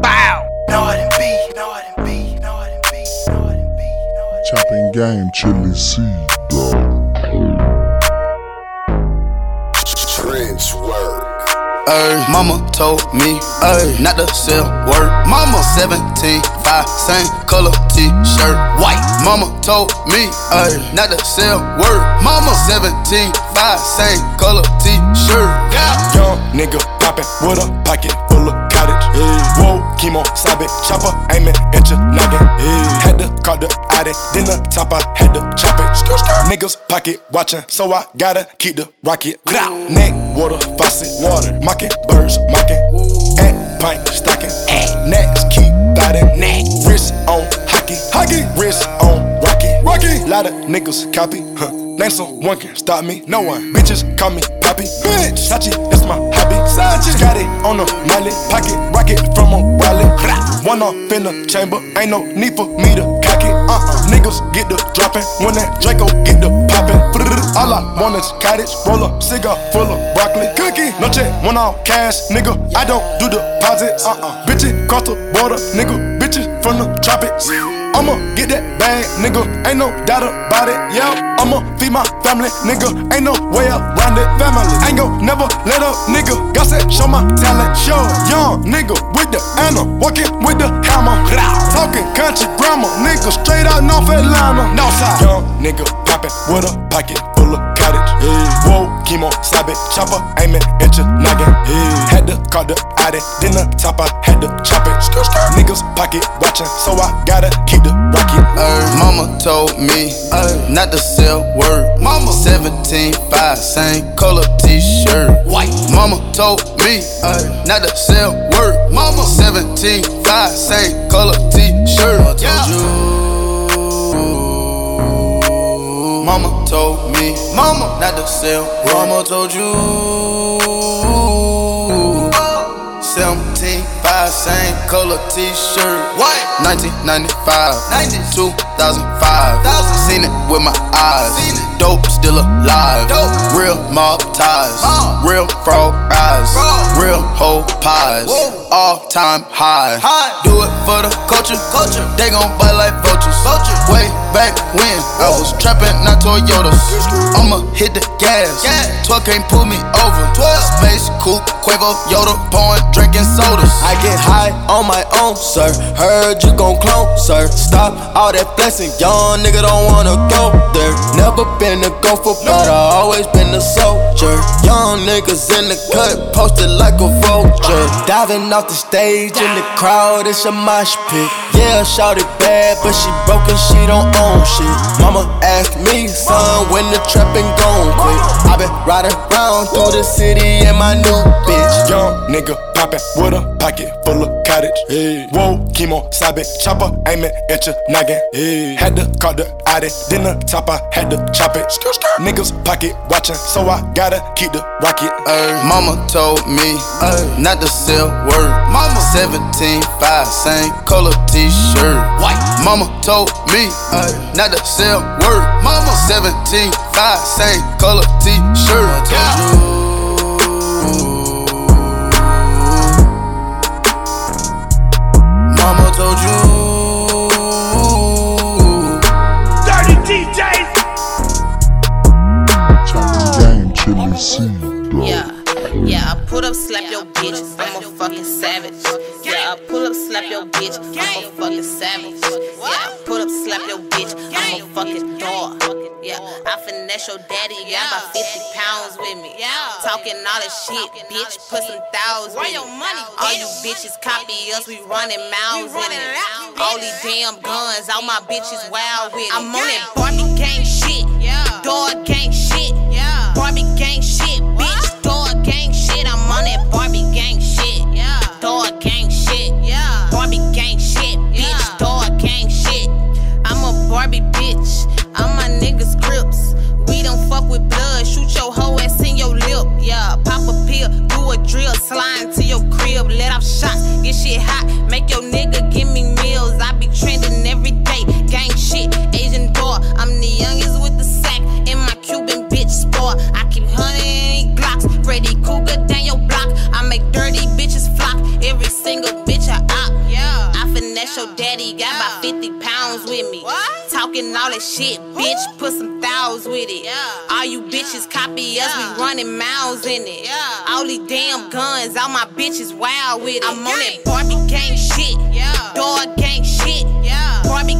Bow. Know it and be, know it and be, know it and be, know it and be. Chopping Game Chilly C dog. Ay, mama told me, ay, not to sell word. Mama 17, 5, same color t-shirt, white. Mama told me, ay, not to sell word. Mama 17, 5, same color t-shirt. Yeah. Young nigga poppin' with a pocket full of cottage. Whoa, chemo, sabe, chopper, aiming at your noggin. Had to call the addy, then the top I had to chop it. Niggas pocket watchin', so I gotta keep the rocket. Neck, water, faucet, water, mocking, birds, mocking. At pint, stocking. Next, keep biting. Neck, wrist on hockey, hockey, wrist on rocky, rocky. Lot of niggas copy, huh? Name someone can stop me, no one. Bitches call me Poppy, bitch. Sachi, that's my hobby. Sachi, got it on the mallet, pocket rocket from a wallet. One off in the chamber, ain't no need for me to cock it. Uh uh, niggas get the dropping when that Draco get the popping. All I want is cottage, roll up, cigar full of broccoli, cookie. No check, one off cash, nigga. I don't do deposits. Uh uh, bitches cross the border, nigga. Bitches from the tropics. I'ma get that bag, nigga. Ain't no doubt about it. Yeah, I'ma feed my family, nigga. Ain't no way around it. Family, ain't gon' never let up, nigga. God said, show my talent. Show young nigga with the anna, walking with the hammer. Talking country grammar, nigga. Straight out North Atlanta. Northside, young nigga poppin' with a pocket full of cottage. Whoa, chemo, sabe, chopper, aiming at your noggin. Had to call the addy, then the top I had to chop it. Niggas pocket watching, so I gotta keep the rocket. Ay, mama told me ay, not to sell word. Mama 17, 5, same color t-shirt. White. Mama told me ay, not to sell word. Mama 17, 5, same color t-shirt. Mama told you. Mama me, Mama not to sell. Mama told you. 17, 5, same color t-shirt. White. 1995, 2005. Seen it with my eyes. Dope still alive. Dope. Real mob ties. Real frog eyes. Real whole pies. All time high. high. Do it for the culture. culture. They gon' bite like vulture. vultures. Way back when I was trapping, not Toyotas. I'ma hit the gas. 12 can't pull me over. 12. Space, coupe, Quavo, Yoda, pouring, drinking sodas. I get high on my own, sir. Heard you gon' clone, sir. Stop all that flexing, young nigga don't wanna go there. Never been a gopher, but I always been a soldier. Young niggas in the cut, posted like a vulture. Diving off the stage in the crowd, it's a mosh pit. Yeah, shout it bad, but she broken, she don't own shit. Mama asked me, son, when the trapping gon' quit. I been riding around through the city in my new bitch. Young nigga poppin' with a pocket full of cottage. Hey. Whoa, chemo, sabe, chopper, aiming at your noggin. Hey. Had to call the Audi, then the top, I had to chop it. Skr. Niggas pocket watching, so I gotta keep the rocket. Ay, mama told me ay, not to sell word. Mama 17, 5, same color t-shirt. White. Mama told me ay, not to sell word. Mama 17, 5, same color told you. Mama told you. Yeah, yeah, I put up, slap your bitch. I'm a fucking savage. Yeah, I pull up, slap your bitch. I'm a fucking savage. Yeah, I put up, slap your bitch. I'm a fucking dog. Yeah, I finesse your daddy. Got about 50 pounds with me. Yeah. Talking all this shit, bitch. Put some thousands with me. All you bitches copy us. We running mouths in it. All these damn guns. All my bitches wild with it. I'm on that Barbie gang shit. Yeah. dog gang shit. Yeah. Barbie gang shit, with blood. Shoot your hoe ass in your lip. Yeah, pop a pill, do a drill, slide to your crib, let off shots, get shit hot. Make your nigga give me meals. I be trending every day. Gang shit, Asian Doll. I'm the youngest with the sack in my Cuban bitch sport. I keep hunting Glocks, Freddy Krueger down your block. I make dirty bitches flock. Every single bitch I op. Yeah, I finesse your daddy. Got about 50 pounds with me. Talking all that shit, bitch. Put some thousands with it. All you bitches copy us. We running miles in it. All these damn guns. All my bitches wild with it. I'm on that Barbie gang shit. Yeah. dog gang shit. Barbie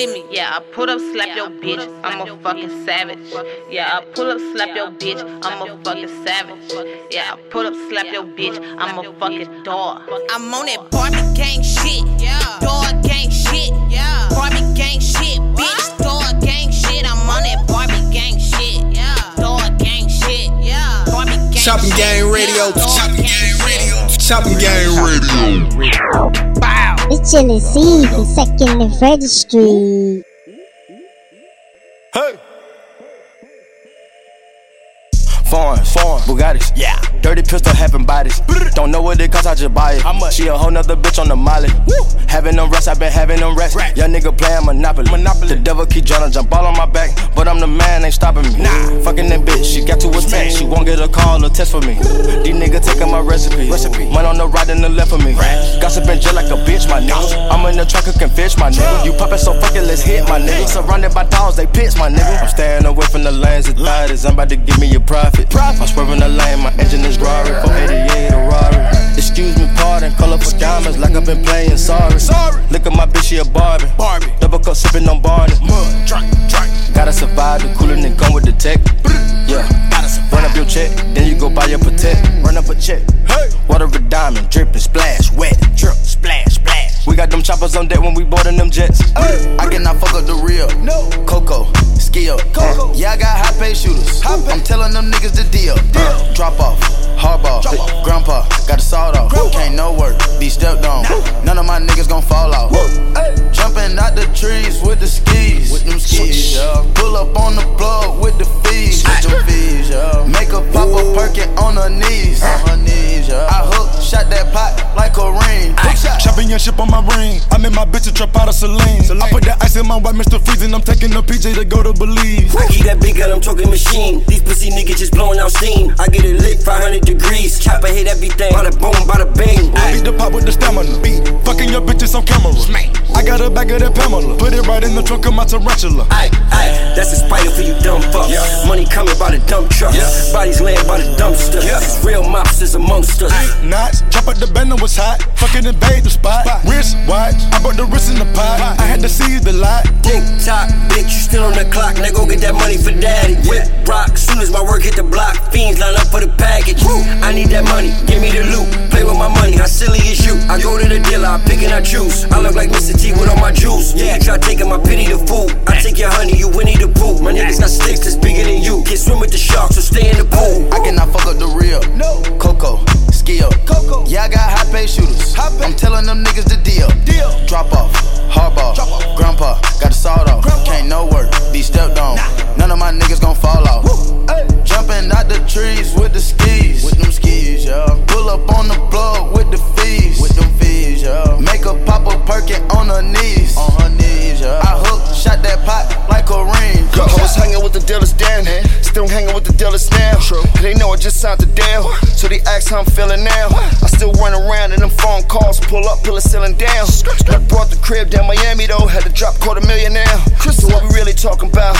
pounds with me. Yeah, I put up, slap your bitch. I'm a fucking savage. Yeah, I pull up, slap your bitch. I'm a fucking savage. Yeah, I pull up, slap your bitch. I'm a fucking dog. I'm on that Barbie gang shit. Yeah, dog gang shit. Yeah, Barbie gang shit, bitch. Dog gang shit. I'm on that Barbie gang shit. Yeah, dog gang shit. Barbie gang Chopping shit. Gang Radio. Chopping Gang Radio. Chopping Game Radio. It's C for Second and Freddy Street. Bugattis. Yeah. Dirty pistol, having bodies. Don't know what it costs, I just buy it. How much? She a whole nother bitch on the molly. Woo. Having them rest, I been having them rest. Young nigga playing Monopoly. Monopoly. The devil keep trying to jump all on my back, but I'm the man, ain't stopping me. Nah. Fucking that bitch, she got to attach. She won't get a call or text for me. These niggas taking my recipe. Recipe. Money on the right and the left of me. Gossiping just like a bitch, my nigga. I'm in the truck can fish, my nigga. You poppin' so fucking, let's hit, my nigga. Surrounded by dogs, they pitch, my nigga. I'm staying away from the lanes of thotties. I'm about to give me a profit. I'm swerving the lane, my engine is Rari. 488 a Rari. Excuse me, pardon. Colorful diamonds like I've been playing sorry. Sorry. Look at my bitch, she a Barbie. Barbie. Double cup sipping on Barney. Mud, drink, drink. Gotta survive the cooler than come with the tech. Yeah. Run up your check, then you go buy your protect. Run up a check. Hey. Water a diamond, dripping, splash, wet, drip, splash, splash. We got them choppers on deck when we boarding them jets. I cannot fuck up the real. No. Coco, skill. Coco. Yeah, I got high pay shooters. I'm telling them niggas the deal. Uh, drop off, hardball, grandpa, got the sawed off. Can't no work, be stepped on. None of my niggas gon' fall off. Jumping out the trees with the skis, with them skis, yeah. Pull up on the plug with the fees, with them fees, yeah. Make a pop a perkin on her knees, on her knees, yeah. I hook, shot that pot like a ring. Championship on my ring. I made my bitch a trap out of Celine. I put that ice in my white Mr. Freezing. I'm taking the PJ to go to Belize. I keep that big gun, I'm talking machine. These pussy niggas just blowing out steam. I get it lit 500 Chopper hit everything. Bada boom, bada bing. Bang. I beat the pop with the stamina. Beat. Fucking your bitches on camera. I got a bag of that Pamela. Put it right in the trunk of my tarantula. Aye, aye, that's a spider for you dumb fucks. Yeah. Money coming by the dump truck. Yeah. Bodies laying by the dumpster. Yeah. Real mobsters amongst us. Knots, chop up the bend was hot. Fucking invade the spot. Wrist watch, I brought the wrist in the pot. I had to see the lot. Tick tock, bitch, you still on the clock. Now go get that money for daddy. Whip rock, soon as my work hit the block. Fiends line up for the package. I need that money, give me the loot. Play with my money, how silly is you? I go to the dealer, I pick and I choose. I look like Mr. T with all my juice. Yeah, you try taking my pity to food. I take your honey, you Winnie the Pooh. My niggas got sticks that's bigger than you. Can't swim with the sharks, so stay in the pool. I cannot fuck up the real. No. Coco, skill. Coco. Yeah, I got high pay shooters. High pay. I'm telling them niggas the deal. Deal. Drop off, hardball. Grandpa, got the sawed off. Can't no work, be stepped on. None of my niggas gon' fall off. Jumping out the trees with the skis. With them skis, yeah. Pull up on the plug with the fees. With them fees, yeah. Make a pop a perkin on her knees. On her knees, yeah. I hook, shot that pot like a ring. Yo, I was hanging with the dealers then, still hanging with the dealers now. True. They know I just signed the deal, so they ask how I'm feeling now. I still run around in them phone calls, pull up, pull a ceiling down. I brought the crib down Miami though, had to drop quarter million now. So what we really talking about?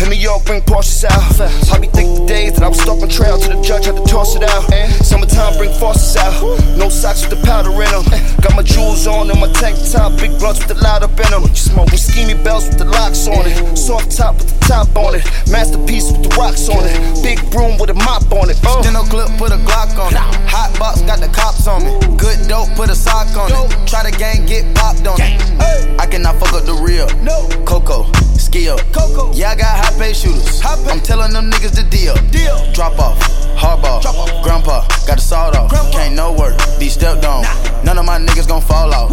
In New York, bring Porsches out. I be think the days that I was stalking trail to the judge, had to toss it out. Summertime, bring faucets out. No socks with the powder in them. Got my jewels on and my tank top, big blunts with the light up in them. Smoking schemy bells with the locks on it. Soft top with the top on it. Masterpiece with the rocks on it. Big broom with a mop on it. Uh. Steno clip, put a Glock on it. Hot box, got the cops on me. Good dope, put a sock on it. Try the gang, get popped on it. I cannot fuck up the real. No. Coco, skill. Coco. Yeah, I got high pay shooters. I'm telling them niggas the deal. Deal. Drop off, hardball. Drop off. Grandpa, got the sawed off. Grandpa. Can't no work, be stepped on. Nah. None of my niggas gon' fall off.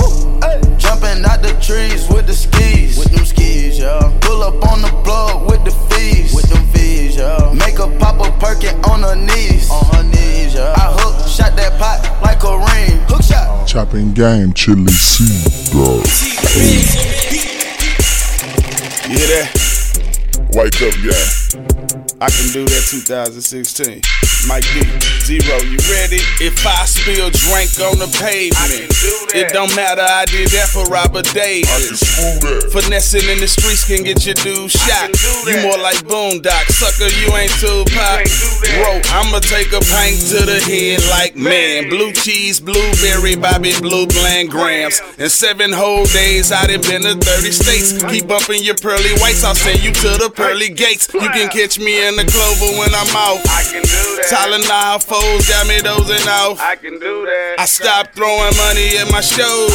Jumping out the trees with the skis. With them skis, yeah. Pull up on the plug with the fees. With them fees, yeah. Make a pop a perkin on her knees. On her knees, yeah. I hook, shot that pot like a ring. Hook shot. Chopping game, Chilly C, dog. You hear that? Wake up, yeah. I can do that 2016. Mike D, Z-Ro, you ready? If I spill drink on the pavement, it don't matter, I did that for Robert Davis. Finessing in the streets can get your dude shot. You more like Boondock, sucker, you ain't Tupac. Bro, I'ma take a pint to the head like man. Blue cheese, blueberry, Bobby Blue Bland grams. In seven whole days, I done been to 30 states. Keep bumping your pearly whites, I'll send you to the pearly gates. You can catch me in the clover when I'm out. I can do that. Tylenol foes got me dozing off. I can do that. I stop throwing money at my shows.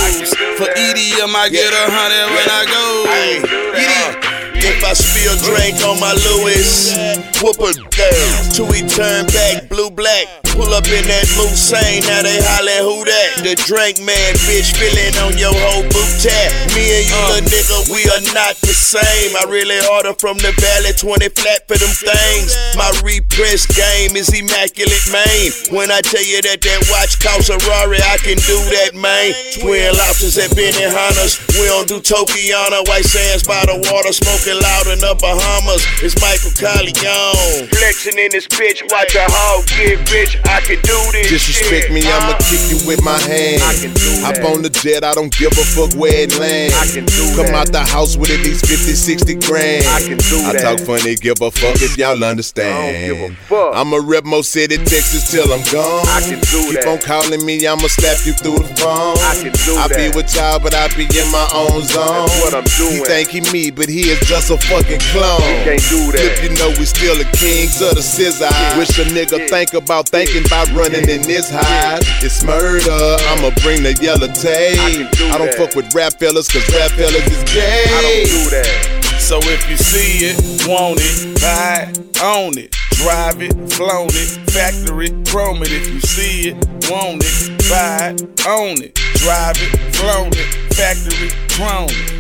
For EDM, I get a hundred when I go. If I spill drink on my Louis, whoop a down till we turn back blue black. Pull up in that Moussain, now they hollin' who that? The drink man, bitch, feeling on your whole boot tap. Me and you, little nigga, we are not the same. I really order from the valley, 20 flat for them things. My repress game is immaculate, man. When I tell you that that watch costs a Rari, I can do that, man. Twin lobsters at Benihana's. We don't do Tokiana, white sands by the water, smoking loud in the Bahamas. It's Michael Corleone. Flexing in this bitch, watch a hog get rich. I can do this. Disrespect shit. me, I'ma kick you with my hand. I can do Hop that. on the jet, I don't give a fuck where it land. I can do Come that. out the house with at least 50, 60 grand. I can do I that. talk funny, give a fuck if y'all understand. I don't give a fuck. I'ma rep Mo City, Texas till I'm gone. I can do Keep that. on calling me, I'ma slap you through the phone. I can do I that. be with y'all, but I be in my own zone. That's what I'm doing. He think he me, but he is just a fucking clone. He can't do that. If you know we still the kings of the scissor. Wish a nigga think about thinking about running in this high. It's murder. I'ma bring the yellow tape. I, do I don't that. fuck with rap fellas, cause rap fellas is gay. I don't do that. So if you see it, want it, buy it, own it. drive it, flown it, factory, chrome it. If you see it, want it, buy it, own it, drive it, flown it, factory, chrome it.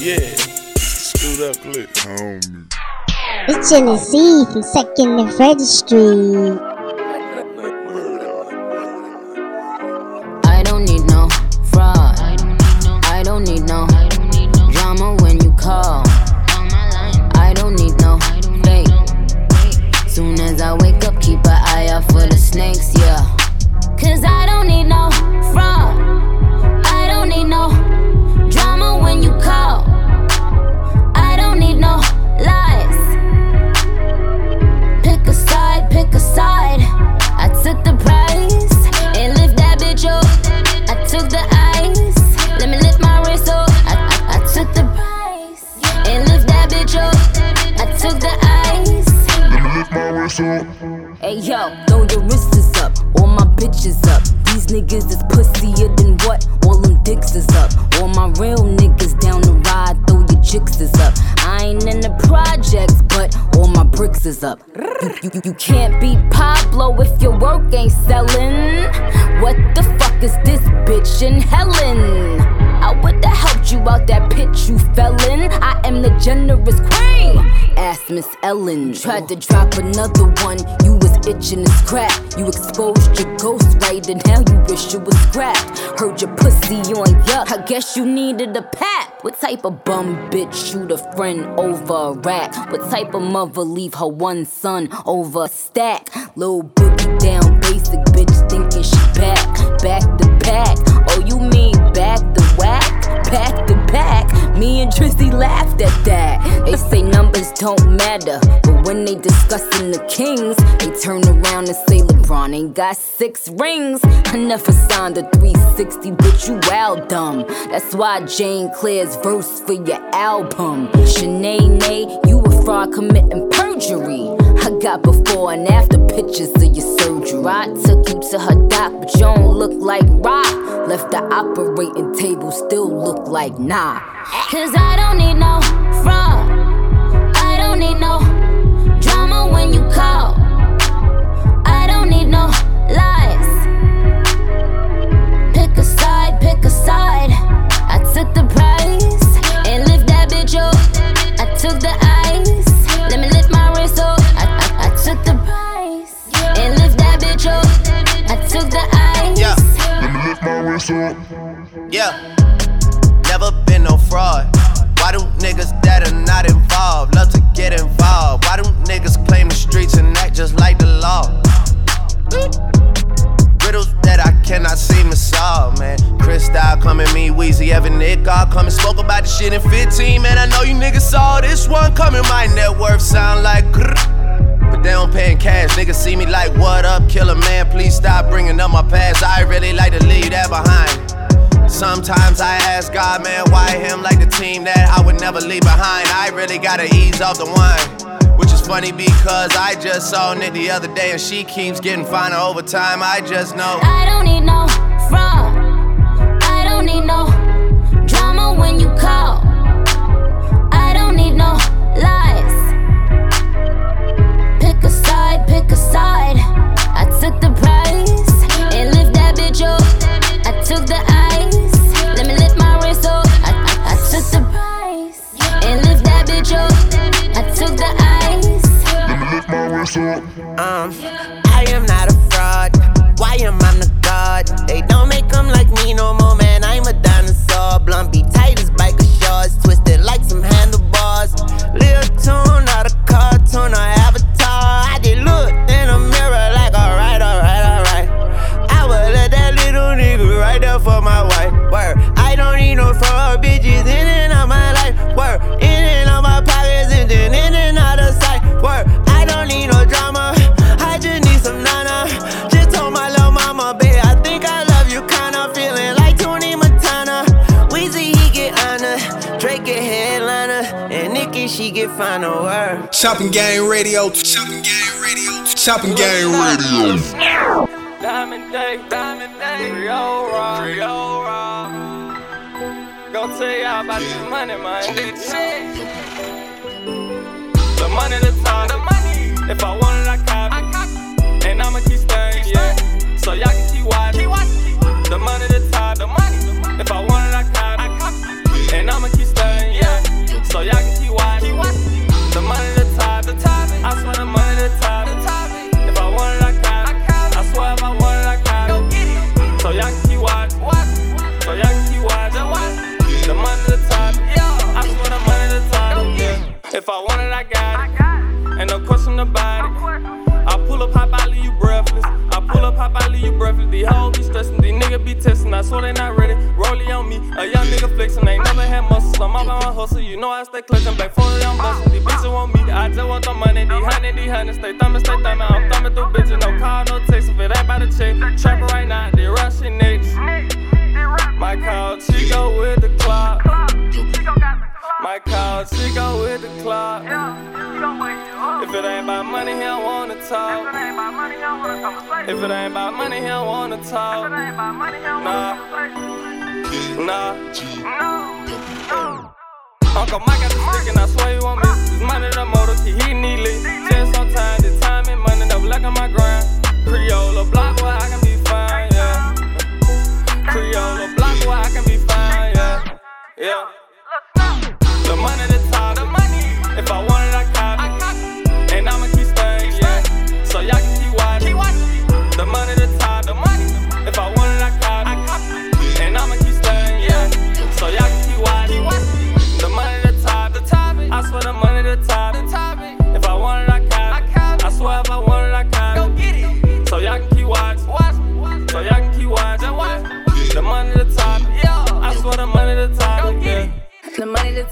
Yeah, scoot up click. Homie. It's Genesee from 2nd and Freddy guess you needed a pap. What type of bum bitch shoot a friend over a rack? What type of mother leave her one son over a stack? Little boogie down basic bitch thinking she back, back to back. Oh, you mean back to whack? Back. Me and Tristy laughed at that. They say numbers don't matter, but when they discussing the Kings, they turn around and say LeBron ain't got six rings. I never signed a 360, but you wild dumb. That's why Jane Claire's verse for your album. Shanae, you a fraud committing perjury. I got before and after pictures of your surgery. I took you to her doc, but you don't look like rock. Left the operating table, still look like nah. Cause I don't need no fraud. This one coming. My net worth sound like grrr. But they don't pay in cash. Niggas see me like, what up, killer man? Please stop bringing up my past. I really like to leave that behind. Sometimes I ask God, man, why him like the team that I would never leave behind? I really gotta ease off the wine. Which is funny because I just saw Nick the other day and she keeps getting finer over time. I just know. I don't need no side, pick a side. I took the prize and lift that bitch up. I took the ice. Let me lift my wrist up. I, I, I took the prize and lift that bitch up. I took the ice. Let me lift my wrist up. Um, I am not a fraud. Why am I the god? They don't make them like me no more, Chopping Game Radio. Chopping Game Radio. Chopping Game Radio. Diamond Dae, Diamond Dae, Riora, Riora. Gonna tell y'all about this money, man. The money, the time, the money. If I want it, I cop it. And I'ma keep staying, yeah. So y'all can keep watching. Swear they not ready. Rollie on me, a young nigga flexin', ain't never had muscles. I'm all about my hustle, you know I stay clutchin', back 40, I'm bustin'. These bitches want me, I just want the money. These honey, these honey, stay thumbin', stay thumbin'. I'm thumbin' through bitches, no call, no text. If it ain't by the check, trapper right now, they rushing next. My call Chico with the clock. My call Chico with the clock. If it ain't about money, he don't wanna talk. If it ain't about money, he don't wanna talk. Nah, nah. Uncle Mike got the stick and I swear you won't miss. This money the motor, keep hitting these licks. Just sometimes the time and money, double like on my grind. Creola block where I can be fine, yeah. Creola block where I can be fine, yeah. Yeah. One of the money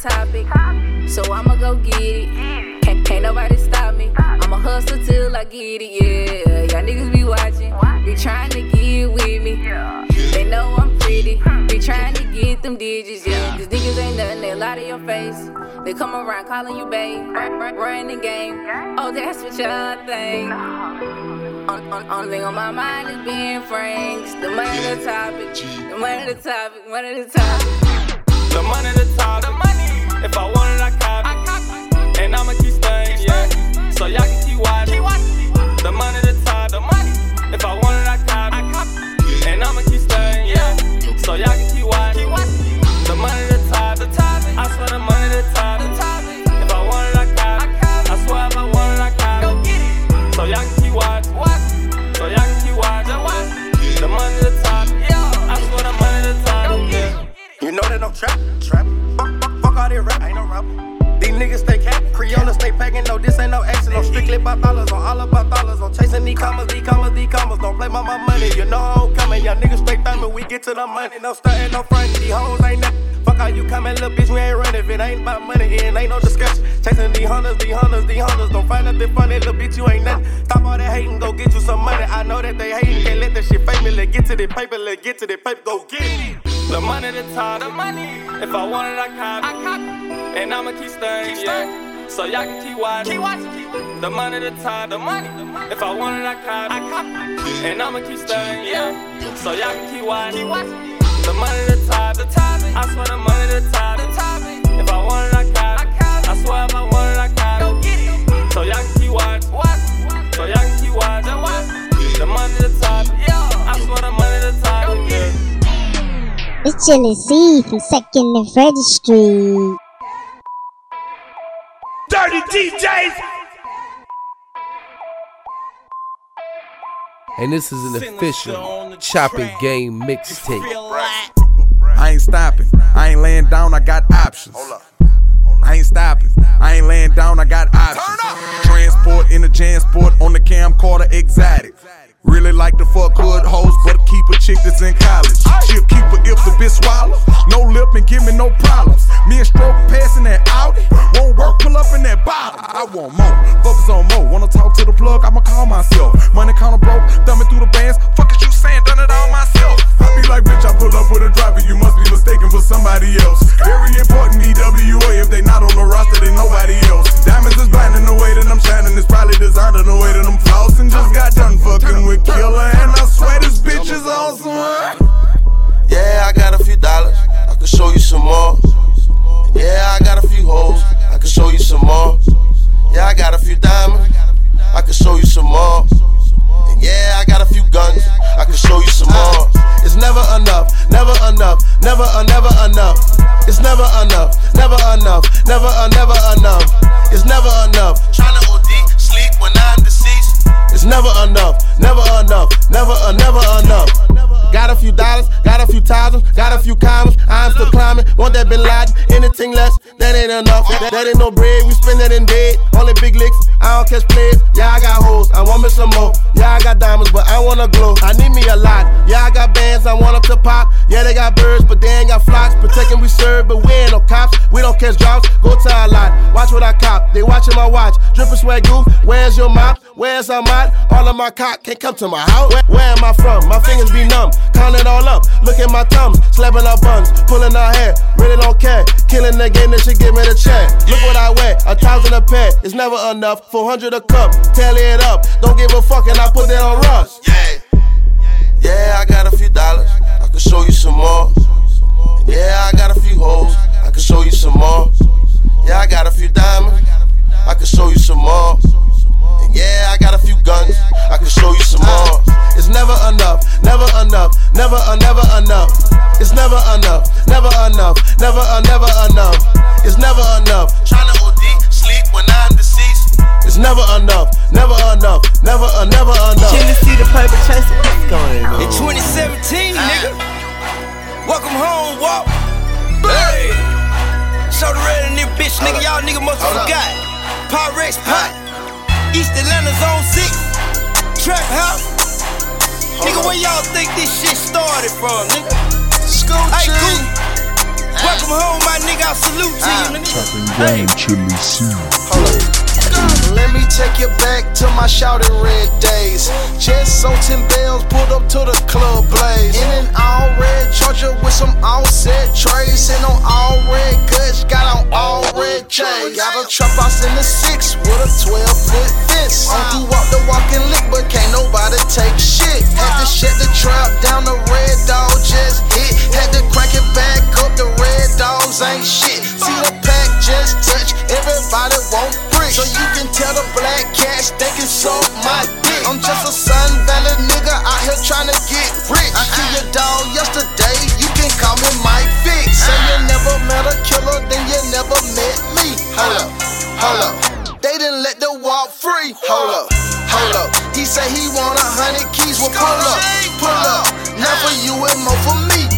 topic, so I'ma go get it. Can't, can't nobody stop me. I'ma hustle till I get it, yeah. Y'all niggas be watching, be trying to get with me. They know I'm pretty, be trying to get them digits, yeah. These niggas ain't nothing, they lie to your face. They come around calling you babe, running the game. Oh, that's what y'all think. On, on, on my mind is being frank. The money the topic, the money the topic, money the topic. The money the top, the money. If I want it, I cop it. And I'ma keep staying, yeah. So y'all can keep watching. The money the top, the money. If I want it, I cop it. And I'ma keep staying, yeah. So y'all can keep watching. The money the top, the top. I swear the money the top, the top. If I want it, I cop it. I swear if I want it, I cop it. So y'all can keep watching. So y'all can keep watching. The money the top, yeah. I swear the money the top, yeah. You know that I'm trap, niggas stay cap, Kreole stay packing. No, this ain't no action. I'm strictly about dollars, I'm all about dollars. I'm chasing these commas, these commas, these commas. Don't play by my money, you know I'm coming. Young niggas straight thumbing, we get to the money. No stunting, no front, these hoes ain't nothing. Fuck how you coming, little bitch, we ain't running. If it ain't about money, it ain't no discussion. Chasing these hunters, these hunters, these hunters. Don't find nothing funny, little bitch, you ain't nothing. Stop all that hating, go get you some money. I know that they hating, can't let that shit fake me. Let's get to the paper, let's get to the paper, go get it. The money the top, the money. If I want it, I cop it. I cop it. And I'ma keep staying, yeah. So y'all can keep watching. Keep watching. The money the top, the money. If I want it, I cop. I cop. And I'ma keep staying, yeah. So y'all can keep watching. Keep watching. The money the top, the top. I swear the money the top, the top. If I want it, I cop. I cop. I swear if I want it, I cop it. Go get it. So y'all can keep watching. So y'all can keep watching. The money the top, yeah. I swear the money the top, yeah. It's Chilly C from Second and Freddie Street. Dirty DJs. And this is an official chopping game mixtape. I ain't stopping. I ain't laying down. I got options. I ain't stopping. I ain't laying down. I got options. Transport in the Jansport on the camcorder exotic. Really like to fuck hood hoes, but keep a chick that's in college. She'll keep her if the bitch swallow. No lip and give me no problems. Me and Stroke passing that out. Won't work, pull up in that bottle. I want more. Focus on more. Wanna talk to the plug? I'ma call myself. Money counter broke, thumbing through the bands. Fuck is you saying? Done it all myself. I be like, bitch, I pull up with a driver. You must be mistaken for somebody else. Very important EWA. If they not on the roster, they nobody else. Diamonds is blinding the way that I'm shining. It's probably designed in the way that I'm Just got done fucking with Killer, and I swear this bitch is awesome. Yeah, I got a few dollars. I can show you some more. Yeah, I got a few hoes. I can show you some more. Yeah, I got a few diamonds. I can show you some more. And yeah, I got a few guns. I can show you some more. It's never enough, never enough, never, uh, never enough. It's never enough, never enough, never, uh, never enough. It's never enough. hypnotize them. Got a few commas, I'm still climbing. Want that Bin Laden, anything less, that ain't enough. That, that ain't no bread, we spend that in bed. Only big licks, I don't catch plays. Yeah, I got hoes, I want me some more. Yeah, I got diamonds, but I wanna glow. I need me a lot. Yeah, I got bands, I want them to pop. Yeah, they got birds, but they ain't got flocks. Protecting we serve, but we ain't no cops. We don't catch drops, go to a lot. Watch what I cop, they watching my watch. Drippin' swag goof, where's your mop? Where's her mop? All of my cock can't come to my house. Where, where am I from? My fingers be numb. Count it all up. Look at my thumbs. Slapping our buns. Pulling our hair. Really don't care. Killing the game that should give me the check. Look what I wear. A thousand a pair. It's never enough. 400 a cup. Tally it up. Don't give a fuck and I put that on Russ. Yeah. Yeah, I got a few dollars. I can show you some more. Yeah, I got a few hoes. I can show you some more. Yeah, I got a few diamonds. I can show you some more. And yeah, I got a few guns. I can show you some more. It's never enough, never enough, never, uh, never enough. It's never enough, never enough, never, uh, never enough. It's never enough. Tryna OD, sleep when I'm deceased. It's never enough, never enough, never, uh, never enough. Can you see the paper chase? What's going on? In 2017, nigga. Welcome home, walk. Hey. Show the red in this bitch, nigga. Y'all nigga must have forgot. Pyrex pot. East Atlanta Zone 6. Trap house. Nigga, where y'all think this shit started from, nigga? School hey, cool. Welcome home, my nigga. I salute to you, nigga. Chopping game, Chilly C. Let me take you back to my shouted red days. Just so 10 bells pulled up to the club blaze. In an all red charger with some all set trays. And on all red guts, got on all red chains. Got a trap house in the six with a 12 foot fence. To walk the walking lick, but can't nobody take shit. Had to shut the trap down, the red dog just hit. Had to crank it back up, the red dogs ain't shit. See the pack just touch, everybody want brick. So you can tell the black cats they can suck my dick. I'm just a Sun Valley nigga out here tryna get rich. I killed your dog yesterday, you can call me Mike Vick. Say you never met a killer, then you never met me. Hold up, hold up. They didn't let the walk free. Hold up, hold up. He say he want a hundred keys. Well, pull up, pull up. Not for you and more for me.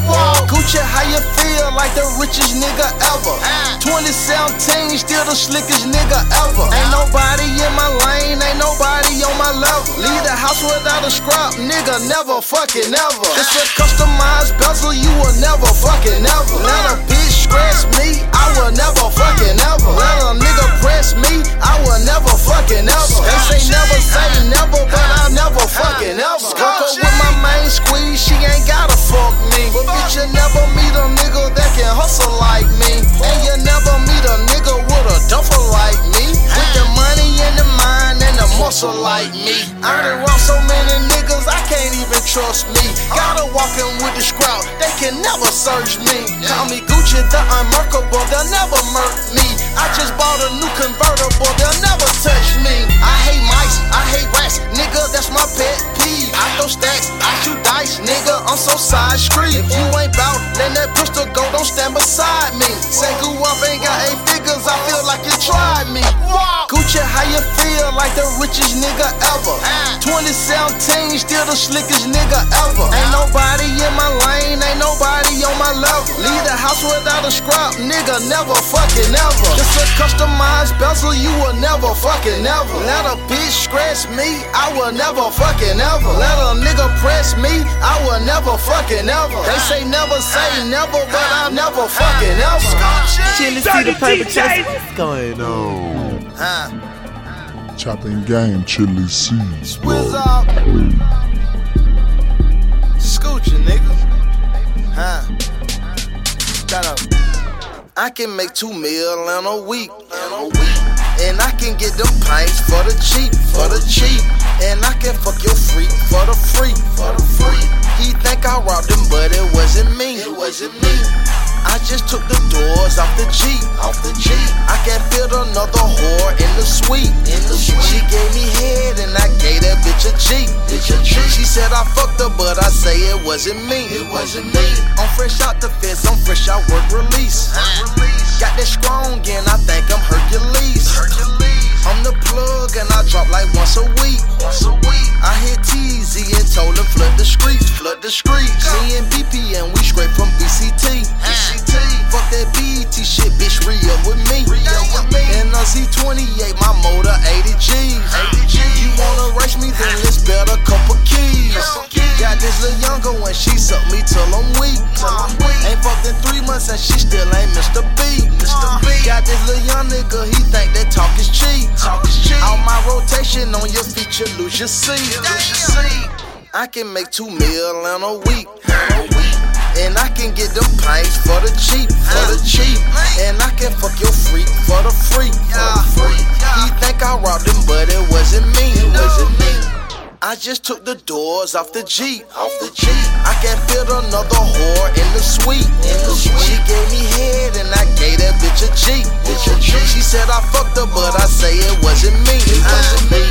Gucci, how you feel like the richest nigga ever? 2017, still the slickest nigga ever. Ain't nobody in my lane, ain't nobody on my level. Leave the house without a scrap, nigga, never fucking never. It's a customized bezel, you will never fucking never. Let a bitch scratch me, I will never fucking never. Let a nigga press me, I will never fucking never. They say never say never, but I'll never fucking never. Up with my main squeeze, she ain't gotta fuck me. You never meet a nigga that can hustle like me. And you never meet a nigga with a duffel like me. With the money and the muscle like me. I done around so many niggas, I can't even trust me. Gotta walk in with the scrap, they can never search me. Call me Gucci the unmerkable, they'll never murk me. I just bought a new convertible, they'll never touch me. I hate mice, I hate rats, nigga, that's my pet peeve. I throw stacks, I shoot dice, nigga, I'm so side street. If you ain't bout, let that pistol go, don't stand beside me. Say go up, ain't got eight figures, I feel like you tried me. Gucci, how you feel like the richest nigga ever? 2017, still the slickest nigga ever. Ain't nobody in my lane, ain't nobody on my level. Leave the house without a scrap, nigga, never fucking never. It's a customized bezel, you will never fucking never. Let a bitch scratch me, I will never fucking never. Let a nigga press me, I will never fucking never. They say never say never, but I'll never fucking never. Chilly C the paper chase. What's going on? Huh? Chopping game, Chilly C. Whiz up. Scoochie, nigga. Huh? Shut up. I can make two mil in a week. In a week. And I can get them pints for the cheap, for the cheap. And I can fuck your freak for the free, for the free. He think I robbed him, but it wasn't me. It wasn't me. I just took the doors off the Jeep, off the Jeep. I can't fit another whore in the suite, in the suite. She gave me head and I gave that bitch a Jeep, bitch a Jeep. She said I fucked her, but I say it wasn't me, it wasn't me. I'm fresh out the fence, I'm fresh out work release. Got that strong and I think I'm Hercules. I'm the plug and I drop like once a week. Once a week. I hit TZ and told him flood the streets, flood the streets. Me and BP and we straight from BCT. BCT. Fuck that BET shit, bitch, re up with me. Re with me. And a Z28, my motor 80 G's. 80 G's. You wanna race me, then let's bet a couple keys. Got this little younger when she suck me till I'm weak. Ain't fucked in three months and she still ain't Mr. B. Mr. B. Got this little young nigga, he think that talk is cheap. Talk is cheap. All my rotation, on your feet, you lose your seat. I can make two mil in a week. And I can get them pints for the cheap, for the cheap. And I can fuck your freak for the free, for the free. He think I robbed him, but it wasn't me, it wasn't me. I just took the doors off the Jeep, off the Jeep. I can fit another whore in the suite, in the suite. She gave me head and I gave that bitch a Jeep, bitch a Jeep. She said I fucked her, but I say it wasn't me, it uh, wasn't me.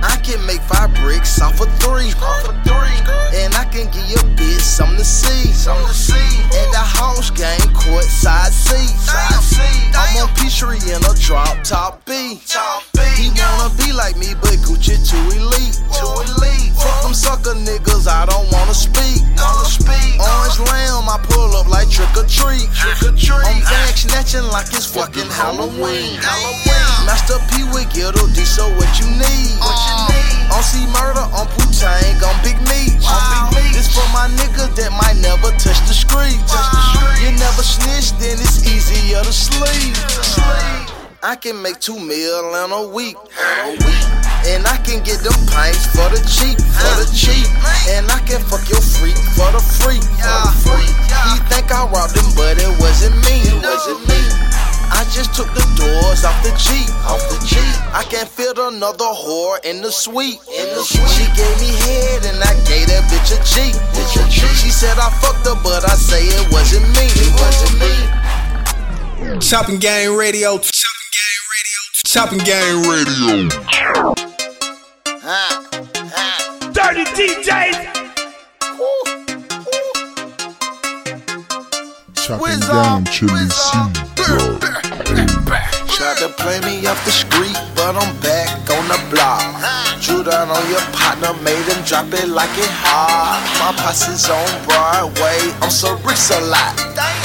I can make five bricks off of three, off of three. And I can give your bitch something to see, something to see. And the house game court side seat, side seat. I'm on Peachtree in a drop top B. Top B. He wanna be like me, but Gucci too elite, too elite. Fuck them sucker niggas, I don't wanna speak, wanna speak. Orange lamb, I pull up like trick or treat, trick or treat. I'm bag snatching like it's fucking Halloween, Halloween. Master P with Ghetto D, so what you need? What you need? On C murder, on Putang, on Big Meech. This for my niggas that might never touch the street. You never snitch, then it's easier to sleep. I can make two mil in a week. And I can get them pints for the cheap, for the cheap. And I can fuck your freak for the free, for the. He think I robbed him, but it wasn't me, it wasn't me. I just took the doors off the Jeep, off the Jeep. I can fit another whore in the suite, in the suite. She gave me head and I gave that bitch a Jeep, bitch a Jeep. She said I fucked her, but I say it wasn't me, it wasn't me. Chopping Game Radio. Chopping Game Radio. Dirty DJs. Chopping Game Chilly C. Tried to play me off the street, but I'm back on the block. Drew down on your partner, made him drop it like it hot. My posse's on Broadway, I'm so rich a lot.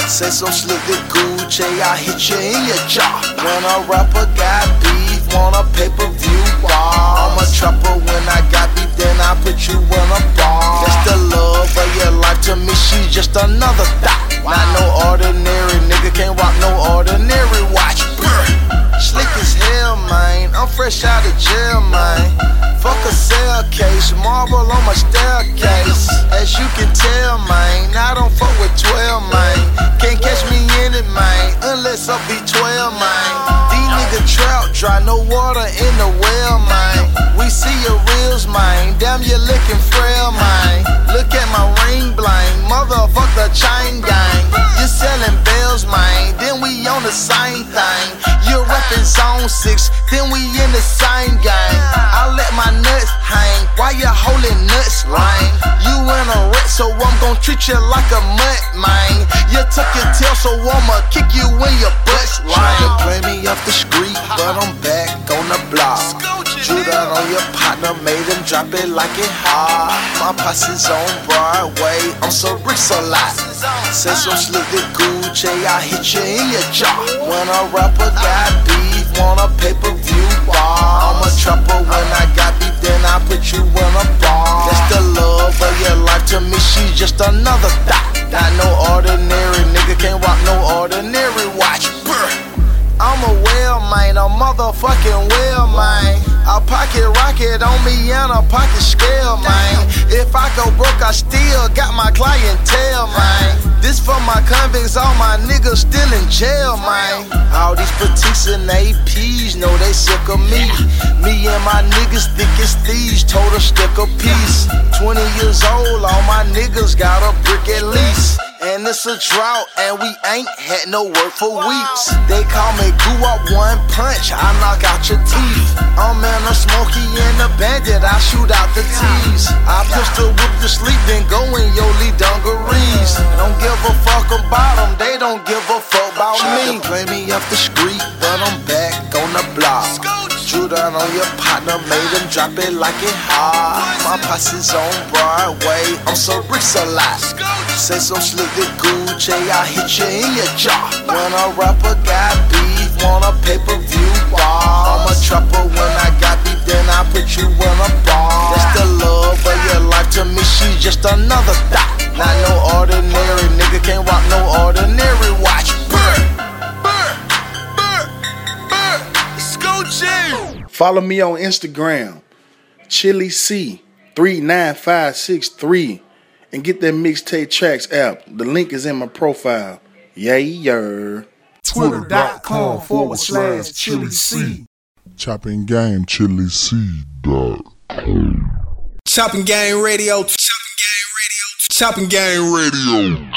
Some slick the Gucci, I hit you in your jaw. When a rapper got beef, want a pay per view war. I'm a trapper when I got beat, then I put you in a bar. That's the love of your life to me, she's just another thought. Not no ordinary nigga, can't rock no ordinary watch. Slick as hell, man. I'm fresh out of jail, man. Fuck a cell case, marble on my staircase. As you can tell, man, I don't fuck with 12, man. Can't catch me in it, man, unless I be 12, man. These niggas trout dry, no water in the well, man. We see your reels, man. Damn, you're looking frail, man. Look at my ring blind, motherfuck the chain gang. You're selling bells, man. Then we on the same thing. You're rapping zone six, then we in the same game. I let my nuts hang while you holding nuts, lame. You in a wreck, so I'm gon' treat you like a mutt, man. You took your tail, so I'ma kick you in your butt, lame. to play me off the street, but I'm back on the block. Down on your partner, made him drop it like it hot. My posse's on Broadway, I'm so rich a lot. Say some slick the Gucci, I hit you in your jaw. When a rapper got beef, want a pay per view bar. I'm a trapper when I got beef, then I put you in a bar. That's the love of your life to me, she's just another thought. Not no ordinary nigga, can't rock no ordinary watch. Brr. I'm a well man, a motherfucking well man. A pocket rocket on me and a pocket scale, man. If I go broke, I still got my clientele, man. This for my convicts, all my niggas still in jail, man. All these Pateks and APs know they sick of me. Me and my niggas thick as thieves, a stick a piece. 20 years old, all my niggas got a brick at least. And it's a drought, and we ain't had no work for weeks. They call me Guwop one punch, I knock out your teeth. I'm in a smoky and a bandit, I shoot out the tees. I push the whip the sleep, then go in your Lee dungarees. Don't give a fuck about them, they don't give a fuck about me. Play me off the street, but I'm back on the block. Drew down on your partner, made him drop it like it hot. My posse's on Broadway, I'm so rich a lot. Say some slick the Gucci, I hit you in your jaw. When a rapper got beef, want a pay per view bar. I'm a trapper when I got beef, then I put you in a bar. That's the love of your life to me, she's just another thought. Not no ordinary nigga, can't rock no ordinary watch. Brr, brr, brr. Follow me on Instagram, Chilly C 39563 and get that mixtape tracks app. The link is in my profile. Yay, yer. Twitter.com forward slash Chilly C. Chopping Game Chilly C. Dot. Chopping Game Radio. Chopping Game Radio. Chopping Game Radio.